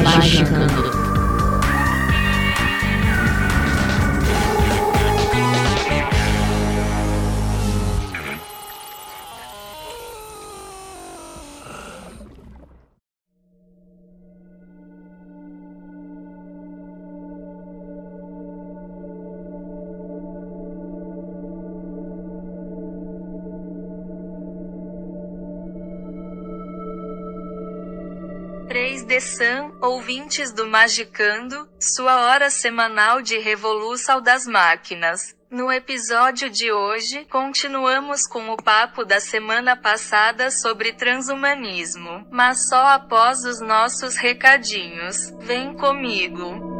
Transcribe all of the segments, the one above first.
Magicando. Três de ouvintes do Magicando, sua hora semanal de revolução das máquinas. No episódio de hoje, continuamos com o papo da semana passada sobre transhumanismo, mas só após os nossos recadinhos. Vem comigo.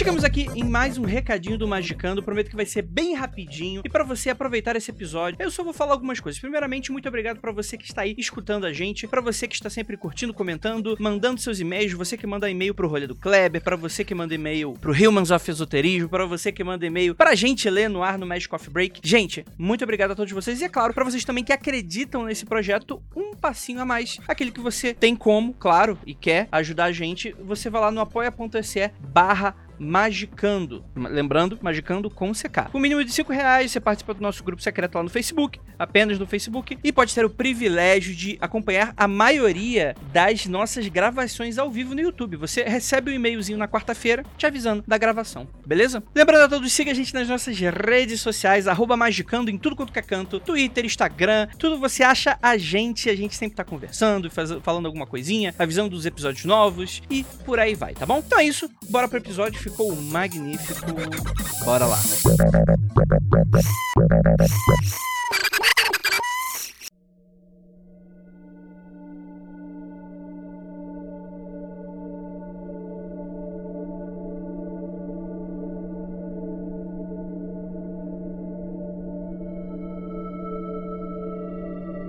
Chegamos aqui em mais um recadinho do Magicando. Prometo que vai ser bem rapidinho. E para você aproveitar esse episódio, eu só vou falar algumas coisas. Primeiramente, muito obrigado para você que está aí escutando a gente, para você que está sempre curtindo, comentando, mandando seus e-mails, você que manda e-mail pro Rolê do Kleber, para você que manda e-mail pro Humans of Esoterismo, para você que manda e-mail pra gente ler no ar no Magic Coffee Break. Gente, muito obrigado a todos vocês e é claro, para vocês também que acreditam nesse projeto, um passinho a mais. Aquele que você tem como, claro, e quer ajudar a gente, você vai lá no apoia.se barra Magicando. Lembrando, Magicando com CK. Com o mínimo de 5 reais, você participa do nosso grupo secreto lá no Facebook, apenas no Facebook, e pode ter o privilégio de acompanhar a maioria das nossas gravações ao vivo no YouTube. Você recebe um e-mailzinho na quarta-feira te avisando da gravação, beleza? Lembrando a todos, siga a gente nas nossas redes sociais, Magicando em tudo quanto é canto, Twitter, Instagram, tudo você acha a gente, a gente sempre tá conversando, falando alguma coisinha, avisando dos episódios novos e por aí vai, tá bom? Então é isso, bora pro episódio, ficou magnífico. Bora lá.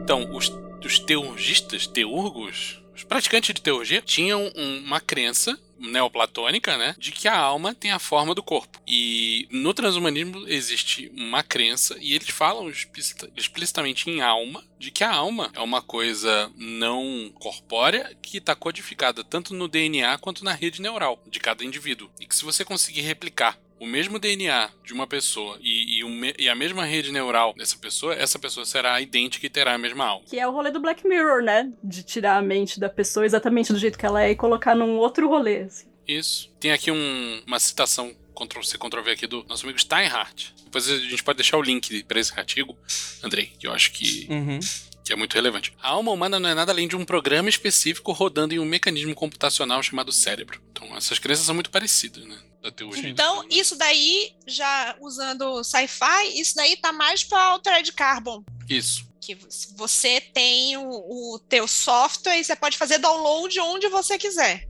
Então, os, os teurgistas, teurgos, os praticantes de teurgia tinham um- uma crença neoplatônica, né, de que a alma tem a forma do corpo. E no transhumanismo existe uma crença e eles falam explicita- explicitamente em alma de que a alma é uma coisa não corpórea que está codificada tanto no DNA quanto na rede neural de cada indivíduo. E que se você conseguir replicar o mesmo DNA de uma pessoa e, e me- e a mesma rede neural dessa pessoa, essa pessoa será idêntica e terá a mesma alma. Que é o rolê do Black Mirror, né? De tirar a mente da pessoa exatamente do jeito que ela é e colocar num outro rolê. assim. Isso. Tem aqui um- uma citação Ctrl-C, Ctrl-V aqui do nosso amigo Steinhardt. Depois a gente pode deixar o link para esse artigo, Andrei, que eu acho que, Uhum. que é muito relevante. A alma humana não é nada além de um programa específico rodando em um mecanismo computacional chamado cérebro. Então essas crenças são muito parecidas, né? Da teoria. Então, isso daí, já usando sci-fi, isso daí tá mais para Altered Carbon. Isso. Que você tem o, o teu software e você pode fazer download onde você quiser.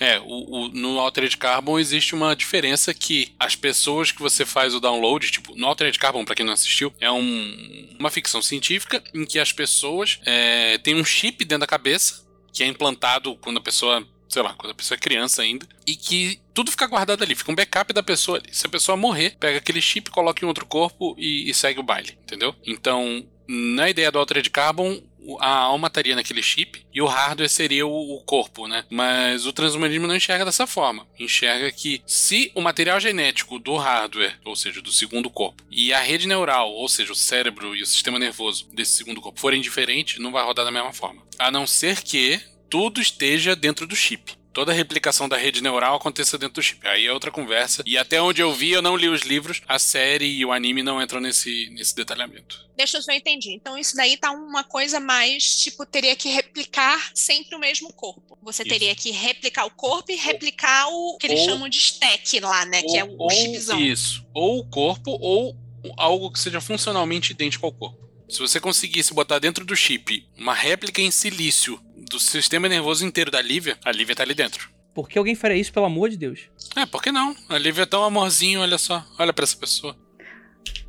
É, o, o- no Altered Carbon existe uma diferença que as pessoas que você faz o download, tipo, no Altered Carbon, pra quem não assistiu, é um- uma ficção científica em que as pessoas é, têm um chip dentro da cabeça que é implantado quando a pessoa, sei lá, quando a pessoa é criança ainda, e que tudo fica guardado ali, fica um backup da pessoa ali. Se a pessoa morrer, pega aquele chip, coloca em outro corpo e, e segue o baile, entendeu? Então, na ideia do Altered Carbon, a alma estaria naquele chip e o hardware seria o corpo, né? Mas o transhumanismo não enxerga dessa forma. Enxerga que se o material genético do hardware, ou seja, do segundo corpo, e a rede neural, ou seja, o cérebro e o sistema nervoso desse segundo corpo forem diferentes, não vai rodar da mesma forma. A não ser que tudo esteja dentro do chip. toda a replicação da rede neural aconteça dentro do chip. Aí é outra conversa. E até onde eu vi, eu não li os livros, a série e o anime não entram nesse, nesse detalhamento. Deixa eu ver se eu entendi. Então, isso daí tá uma coisa mais, tipo, teria que replicar sempre o mesmo corpo. Você Isso. teria que replicar o corpo e replicar o que eles Ou- chamam de stack lá, né? que é o, o ou chipzão. isso. Ou o corpo, ou algo que seja funcionalmente idêntico ao corpo. Se você conseguisse botar dentro do chip uma réplica em silício do sistema nervoso inteiro da Lívia, a Lívia tá ali dentro. Por que alguém faria isso, pelo amor de Deus? É, por que não? A Lívia é tão amorzinho, olha só. Olha pra essa pessoa.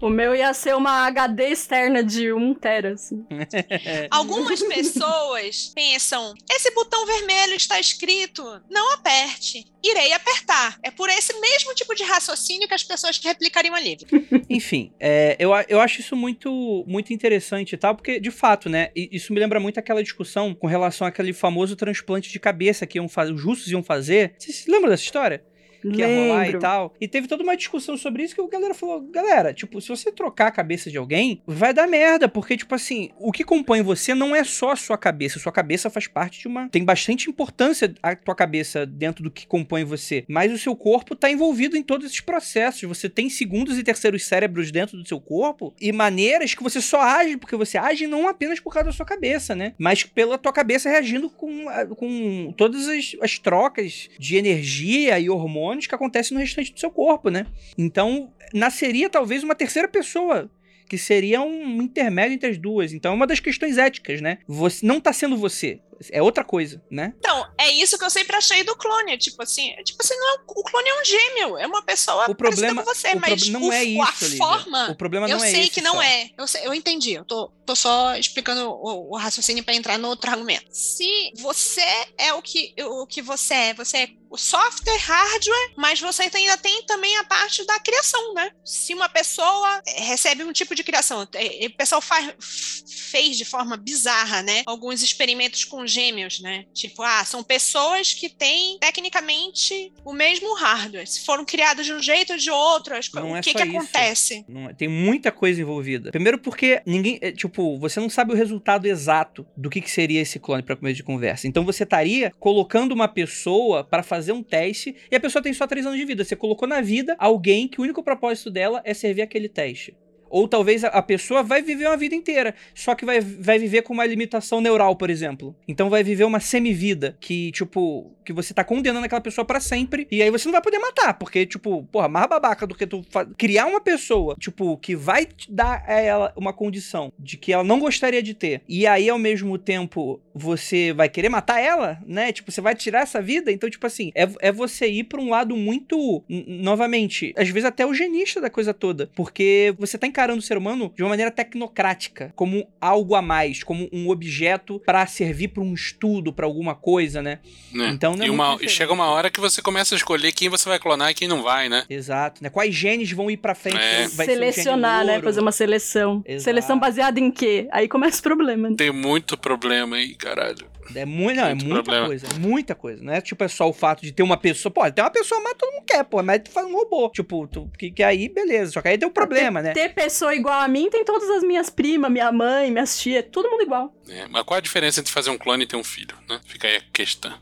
O meu ia ser uma HD externa de 1 tera, assim. Algumas pessoas pensam: esse botão vermelho está escrito, não aperte. Irei apertar. É por esse mesmo tipo de raciocínio que as pessoas replicariam a livre. Enfim, é, eu, eu acho isso muito, muito interessante e tal, porque, de fato, né, isso me lembra muito aquela discussão com relação àquele famoso transplante de cabeça que iam fazer, os russos iam fazer. Vocês se lembram dessa história? Que ia rolar e Lembro. tal. E teve toda uma discussão sobre isso que a galera falou: galera, tipo, se você trocar a cabeça de alguém, vai dar merda, porque, tipo assim, o que compõe você não é só a sua cabeça. Sua cabeça faz parte de uma. Tem bastante importância a tua cabeça dentro do que compõe você. Mas o seu corpo tá envolvido em todos esses processos. Você tem segundos e terceiros cérebros dentro do seu corpo e maneiras que você só age, porque você age não apenas por causa da sua cabeça, né? Mas pela tua cabeça reagindo com, com todas as, as trocas de energia e hormônios que acontecem no restante do seu corpo, né? Então, nasceria talvez uma terceira pessoa. Que seria um intermédio entre as duas. Então é uma das questões éticas, né? Você não tá sendo você. É outra coisa, né? Então, é isso que eu sempre achei do clone. Tipo assim, tipo assim, não é, o clone é um gêmeo, é uma pessoa O problema- com você, o mas prob- não o- é a isso, Lívia. forma. O problema eu não é sei esse que não só. é. Eu, sei- eu entendi. Eu tô, tô só explicando o, o raciocínio para entrar no outro argumento. Se você é o que, o que você é, você é o software, hardware, mas você ainda tem também a parte da criação, né? Se uma pessoa eh, recebe um tipo de criação, eh, o pessoal faz, fez de forma bizarra, né? Alguns experimentos com gêmeos, né? Tipo, ah, são pessoas que têm tecnicamente o mesmo hardware. Se foram criadas de um jeito ou de outro, as Não o é que, que isso. acontece? Não é- tem muita coisa envolvida. Primeiro porque ninguém, é, tipo, você não sabe o resultado exato do que, que seria esse clone para começo de conversa. Então você estaria colocando uma pessoa para fazer um teste e a pessoa tem só três anos de vida. Você colocou na vida alguém que o único propósito dela é servir aquele teste. Ou talvez a- pessoa vai viver uma vida inteira, só que vai, vai viver com uma limitação neural, por exemplo. Então vai viver uma semivida, que, tipo, que você tá condenando aquela pessoa pra sempre, e aí você não vai poder matar, porque, tipo, porra, mais babaca do que tu criar uma pessoa, tipo, que vai dar a ela uma condição de que ela não gostaria de ter, e aí ao mesmo tempo você vai querer matar ela, né? Tipo, você vai tirar essa vida, então, tipo assim, é, é você ir pra um lado muito, novamente, às vezes até eugenista da coisa toda, porque você tá encarando o ser humano de uma maneira tecnocrática, como algo a mais, como um objeto pra servir pra um estudo, pra alguma coisa, né? Né? Então não é e, uma- e chega uma hora que você começa a escolher quem você vai clonar e quem não vai, né? Exato, né? Quais genes vão ir pra frente? É. Vai ser o gene Selecionar, né? louro? Fazer uma seleção. Exato. Seleção baseada em quê? Aí começa o problema. né? Tem muito problema aí, caralho. É, muito, não, é Muito muita problema. coisa, é muita coisa. Não é tipo é só o fato de ter uma pessoa. Pô, tem uma pessoa, mas todo mundo quer, pô, mas tu faz um robô. Tipo, tu, que, que aí, beleza. Só que aí tem um problema, né? Ter pessoa igual a mim tem todas as minhas primas, minha mãe, minhas tias, todo mundo igual. É, mas qual a diferença entre fazer um clone e ter um filho, né? Fica aí a questão.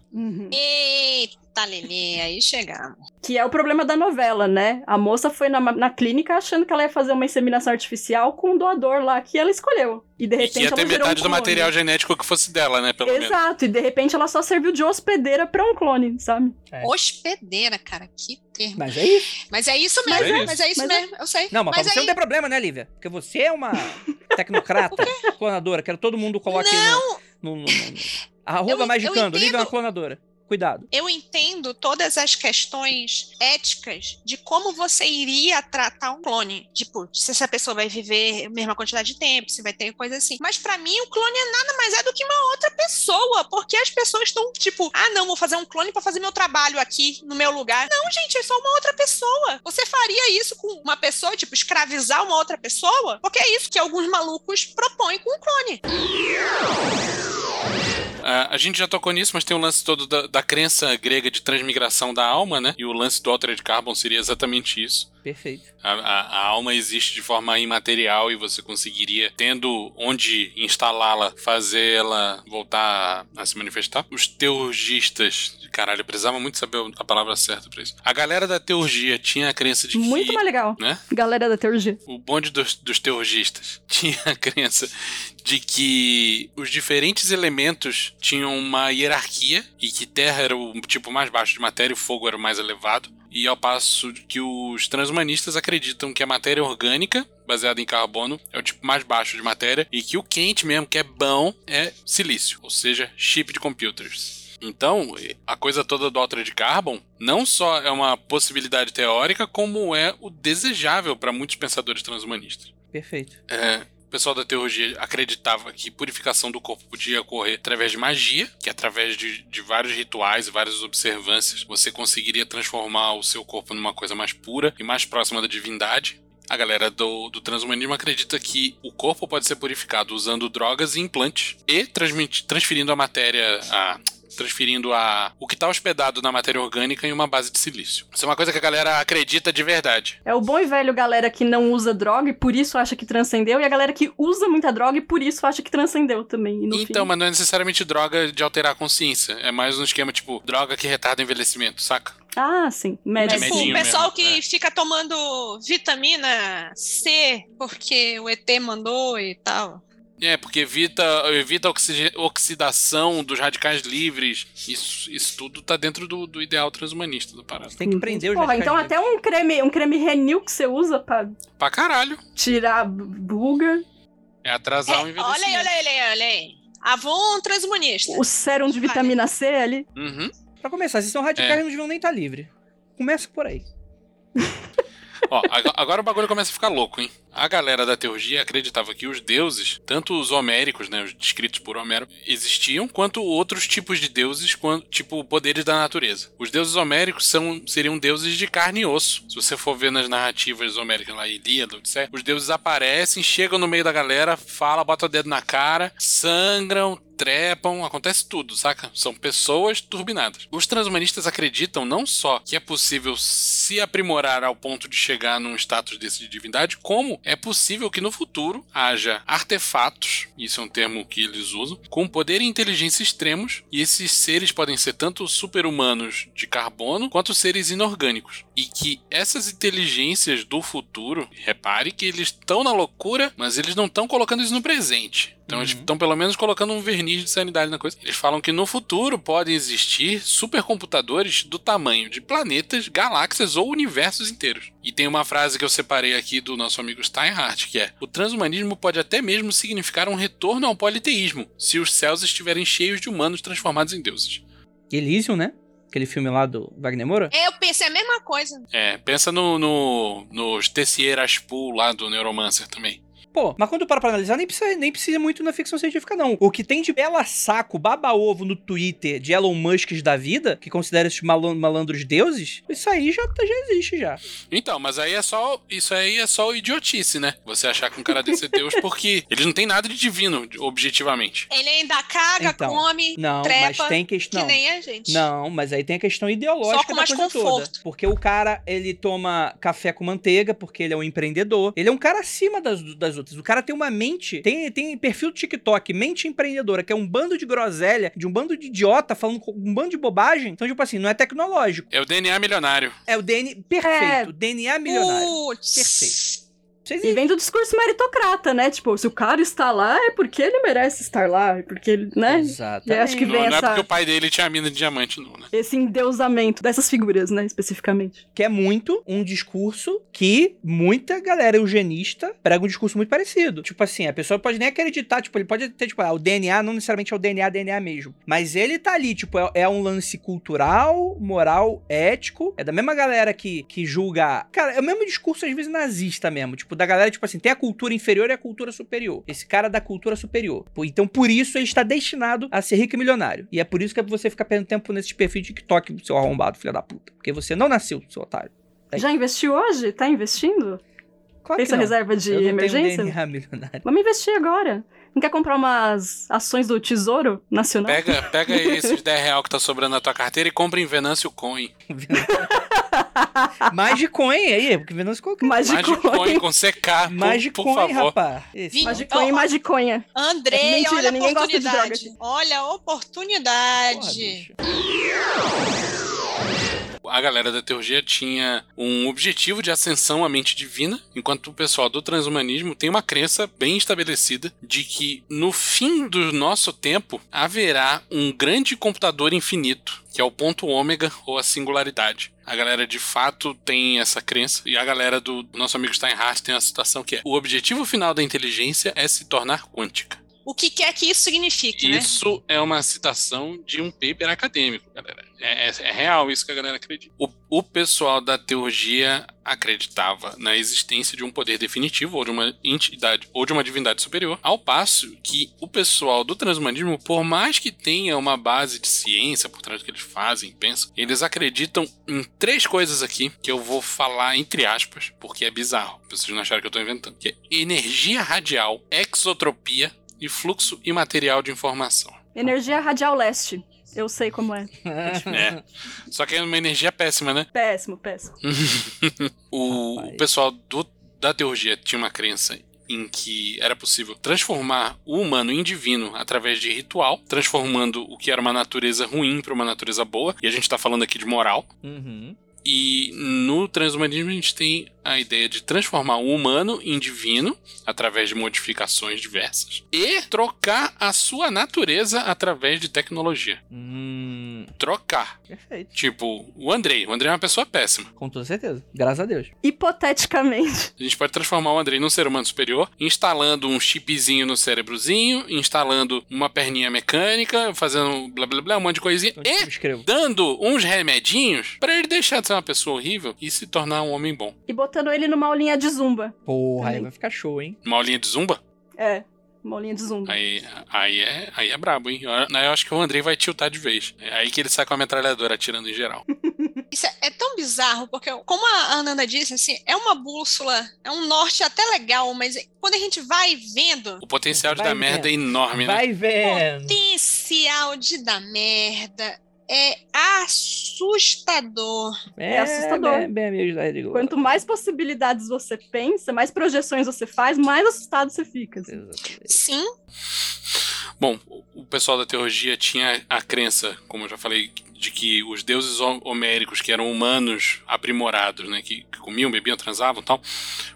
Eita, Lili, aí chegamos. Que é o problema da novela, né? A moça foi na, na clínica achando que ela ia fazer uma inseminação artificial com um doador lá que ela escolheu. E de E repente que ia ter metade um do material genético que fosse dela, né? Pelo menos. Exato, e de repente ela só serviu de hospedeira pra um clone, sabe? É. Hospedeira, cara, que termo. Mas é isso. Mas é isso Mas mesmo, é mas é isso, Mas é- mesmo, eu sei. Não, mas, pra você aí, não tem problema, né, Lívia? Porque você é uma tecnocrata, clonadora. Quero que todo mundo coloque no, no, no, no- Arroba Eu- eu magicando, Lívia é uma clonadora. Cuidado. eu entendo todas as questões éticas de como você iria tratar um clone. Tipo, se essa pessoa vai viver a mesma quantidade de tempo, se vai ter coisa assim. Mas pra mim, o clone é nada mais é do que uma outra pessoa. Porque as pessoas estão, tipo, ah, não, vou fazer um clone pra fazer meu trabalho aqui, no meu lugar. Não, gente, é só uma outra pessoa. Você faria isso com uma pessoa, tipo, escravizar uma outra pessoa? Porque é isso que alguns malucos propõem com o clone. Ah, a gente já tocou nisso, mas tem o lance todo da, da crença grega de transmigração da alma, né? E o lance do Altered Carbon seria exatamente isso. Perfeito. A, a- a alma existe de forma imaterial e você conseguiria, tendo onde instalá-la, fazer ela voltar a, se manifestar. Os teurgistas, caralho, eu precisava muito saber a palavra certa pra isso. A galera da teurgia tinha a crença de que. Muito mais legal. Né? Galera da teurgia. o bonde dos, dos teurgistas tinha a crença de que os diferentes elementos tinham uma hierarquia e que terra era o tipo mais baixo de matéria e o fogo era o mais elevado. E ao passo que os transhumanistas acreditam que a matéria orgânica, baseada em carbono, é o tipo mais baixo de matéria e que o quente mesmo, que é bom, é silício, ou seja, chip de computers. Então, a coisa toda do Altered Carbon não só é uma possibilidade teórica, como é o desejável para muitos pensadores transhumanistas. Perfeito. É, o pessoal da teologia acreditava que purificação do corpo podia ocorrer através de magia, que através de, de vários rituais e várias observâncias você conseguiria transformar o seu corpo numa coisa mais pura e mais próxima da divindade. A galera do, do transhumanismo acredita que o corpo pode ser purificado usando drogas e implantes e transmiti- transferindo a matéria, a, transferindo a, o que está hospedado na matéria orgânica em uma base de silício. Isso é uma coisa que a galera acredita de verdade. É o bom e velho galera que não usa droga e por isso acha que transcendeu, e a galera que usa muita droga e por isso acha que transcendeu também. E no Então, fim... mas não é necessariamente droga de alterar a consciência. É mais um esquema tipo droga que retarda o envelhecimento, saca? Ah, sim. Médico. Tipo, o pessoal mesmo, que é. fica tomando vitamina C porque o ET mandou e tal. É, porque evita, evita a oxi- oxidação dos radicais livres. Isso, isso tudo tá dentro do, do ideal transhumanista parada. Você tem que prender os Porra, então livres. até um creme, um creme Renil que você usa pra Pra caralho. tirar buga, É atrasar o É, envelhecimento. olha aí, olha aí, olha aí, olha aí. Avon transhumanista. o sérum de vitamina C ali. Uhum. Pra começar, se são radicais, É. não deviam nem estar livres. Começa por aí. Ó, ag- agora o bagulho começa a ficar louco, hein? A galera da teurgia acreditava que os deuses, tanto os homéricos, né, os descritos por Homero, existiam, quanto outros tipos de deuses, tipo poderes da natureza. Os deuses homéricos são, seriam deuses de carne e osso. Se você for ver nas narrativas homéricas lá, Ilíada, Odisseia, os deuses aparecem, chegam no meio da galera, fala, bota o dedo na cara, sangram, trepam, acontece tudo, saca? São pessoas turbinadas. Os transhumanistas acreditam não só que é possível se aprimorar ao ponto de chegar num status desse de divindade, como é possível que no futuro haja artefatos, isso é um termo que eles usam, com poder e inteligência extremos, e esses seres podem ser tanto super-humanos de carbono quanto seres inorgânicos. E que essas inteligências do futuro, repare que eles estão na loucura, mas eles não estão colocando isso no presente. Então eles Uhum. estão pelo menos colocando um verniz de sanidade na coisa. Eles falam que no futuro podem existir supercomputadores do tamanho de planetas, galáxias ou universos inteiros. E tem uma frase que eu separei aqui do nosso amigo Steinhardt, que é: O transhumanismo pode até mesmo significar um retorno ao politeísmo, se os céus estiverem cheios de humanos transformados em deuses. Elysium, né? Aquele filme lá do Wagner Moura. É, eu pensei a mesma coisa. É, pensa no, no, nos Tessier Ashpool lá do Neuromancer também. Pô, mas quando para pra analisar, nem precisa, nem precisa muito na ficção científica, não. O que tem de bela saco, baba-ovo no Twitter de Elon Musks da vida, que considera esses malan- malandros deuses, isso aí já, já existe já. Então, mas aí é só. Isso aí é só idiotice, né? Você achar que um cara desse é Deus, porque eles não têm nada de divino, objetivamente. Ele ainda caga, Então, come, Não, trepa, mas tem que questão. nem a gente. Não, mas aí tem a questão Só ideológica com da mais coisa conforto. toda. Porque o cara, ele toma café com manteiga, porque ele é um empreendedor. Ele é um cara acima das, das outras. O cara tem uma mente, tem, tem perfil do TikTok, mente empreendedora, que é um bando de groselha, de um bando de idiota falando com um bando de bobagem. Então, tipo assim, não é tecnológico. É o DNA milionário. É o DNA. Perfeito. DNA milionário. Putz. Perfeito. E vem do discurso meritocrata, né? Tipo, se o cara está lá, é porque ele merece estar lá, é porque ele, né? Exatamente. E acho que Não, vem não é essa- porque o pai dele tinha a mina de diamante, não, né? Esse endeusamento dessas figuras, né, especificamente. que é muito um discurso que muita galera eugenista prega um discurso muito parecido. Tipo assim, a pessoa pode nem acreditar, tipo, ele pode ter, tipo, ah, o DNA não necessariamente é o DNA, DNA mesmo. Mas ele tá ali, tipo, é, é um lance cultural, moral, ético. É da mesma galera que, que julga. Cara, é o mesmo discurso, às vezes, nazista mesmo. Tipo, da galera, tipo assim, tem a cultura inferior e a cultura superior. Esse cara é da cultura superior. Então, por isso, ele está destinado a ser rico e milionário. E é por isso que você fica perdendo tempo nesses perfis de TikTok, seu arrombado, filho da puta. Porque você não nasceu, seu otário. Aí. Já investiu hoje? Tá investindo? Claro essa não. reserva de Eu não emergência? tenho DNA milionário. Vamos investir agora. Não quer comprar umas ações do Tesouro Nacional? Pega, pega esses 10 real que tá sobrando na tua carteira e compra em Venâncio Coin. Magicoin aí, porque Venus colocou. Magicoin Magicoin. com CK, por, Magicoin, por favor. rapaz. Vi- Magicoin e ó. Magiconha. Andrei, Mentira, olha a ninguém gosta de oportunidade. droga. Olha a Porra, oportunidade. bicho. A galera da teurgia tinha um objetivo de ascensão à mente divina, enquanto o pessoal do transhumanismo tem uma crença bem estabelecida de que no fim do nosso tempo haverá um grande computador infinito, que é o ponto ômega ou a singularidade. A galera de fato tem essa crença, e a galera do nosso amigo Steinhardt tem a citação que é: o objetivo final da inteligência é se tornar quântica. O que quer que isso signifique, né? Isso é uma citação de um paper acadêmico, galera. É, é- é real isso que a galera acredita. O, o pessoal da teurgia acreditava na existência de um poder definitivo, ou de uma entidade, ou de uma divindade superior, ao passo que o pessoal do transhumanismo, por mais que tenha uma base de ciência por trás do que eles fazem, pensam, eles acreditam em três coisas aqui que eu vou falar entre aspas, porque é bizarro. Vocês não acharam que eu tô inventando. Que é energia radial, exotropia e fluxo imaterial de informação. Energia radial leste. Eu sei como é. É. Só que é uma energia péssima, né? Péssimo, péssimo. O, o pessoal do- da teurgia tinha uma crença em que era possível transformar o humano em divino através de ritual, transformando o que era uma natureza ruim para uma natureza boa. E a gente tá falando aqui de moral. Uhum. E no transhumanismo a gente tem a ideia de transformar o humano em divino através de modificações diversas e trocar a sua natureza através de tecnologia. Hum, Trocar. perfeito. Tipo, o Andrei. O Andrei é uma pessoa péssima. Com toda certeza. Graças a Deus. Hipoteticamente. A gente pode transformar o Andrei num ser humano superior, instalando um chipzinho no cérebrozinho, instalando uma perninha mecânica, fazendo blá blá blá, um monte de coisinha, Então, e escrevo. dando uns remedinhos pra ele deixar de ser uma pessoa horrível e se tornar um homem bom. E botando ele numa aulinha de zumba. Porra, aí vai ficar show, hein? Uma aulinha de zumba? É, uma aulinha de zumba. Aí, aí, é, aí é brabo, hein? Eu, eu acho que o Andrei vai tiltar de vez. É aí que ele sai com a metralhadora atirando em geral. Isso é, é tão bizarro, porque, como a Ananda disse, assim, é uma bússola, é um norte até legal, mas quando a gente vai vendo O potencial de Vai dar merda é enorme, né? Vai vendo. potencial de dar merda é assustador. É assustador. Bem, bem amigos da Rede Globo. Quanto mais possibilidades você pensa, mais projeções você faz, mais assustado você fica. assim. Exatamente. Sim, Bom, o pessoal da teologia tinha a crença, como eu já falei, de que os deuses hom- homéricos, que eram humanos aprimorados, né, que, que comiam, bebiam, transavam tal,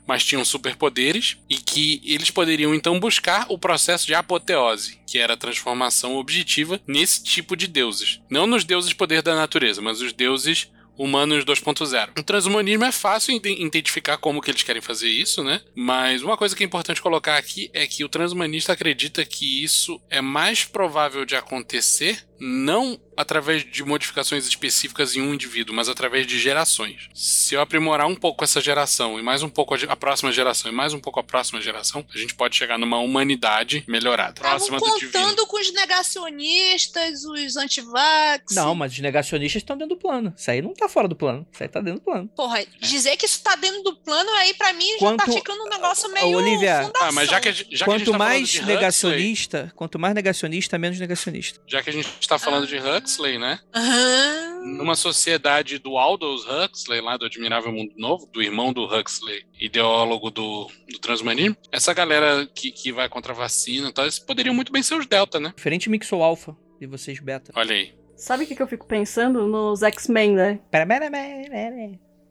mas tinham superpoderes e que eles poderiam então buscar o processo de apoteose, que era a transformação objetiva nesse tipo de deuses. Não nos deuses poder da natureza, mas os deuses humanos 2.0. O transhumanismo é fácil ide- identificar como que eles querem fazer isso, né? Mas uma coisa que é importante colocar aqui é que o transhumanista acredita que isso é mais provável de acontecer não através de modificações específicas em um indivíduo, mas através de gerações. Se eu aprimorar um pouco essa geração e mais um pouco a próxima geração e mais um pouco a próxima geração, a gente pode chegar numa humanidade melhorada, próxima estavam divino. contando com os negacionistas, os antivax. Não, mas os negacionistas estão dentro do plano. Isso aí não tá fora do plano. Isso aí tá dentro do plano. Porra, dizer que isso tá dentro do plano aí pra mim já Quanto- tá ficando um negócio meio Olivia, fundação. Ah, mas já que, já que a gente quanto tá mais Huxley, negacionista, quanto mais negacionista, menos negacionista. já que a gente está falando de Huxley, né? Aham. Numa sociedade do Aldous Huxley, lá do Admirável Mundo Novo, do irmão do Huxley, ideólogo do, do transhumanismo, essa galera que, que vai contra a vacina e tal, eles poderiam muito bem ser os Delta, né? Diferente mixo alfa e vocês beta. Olha aí. Sabe o que, que eu fico pensando nos X-Men, né?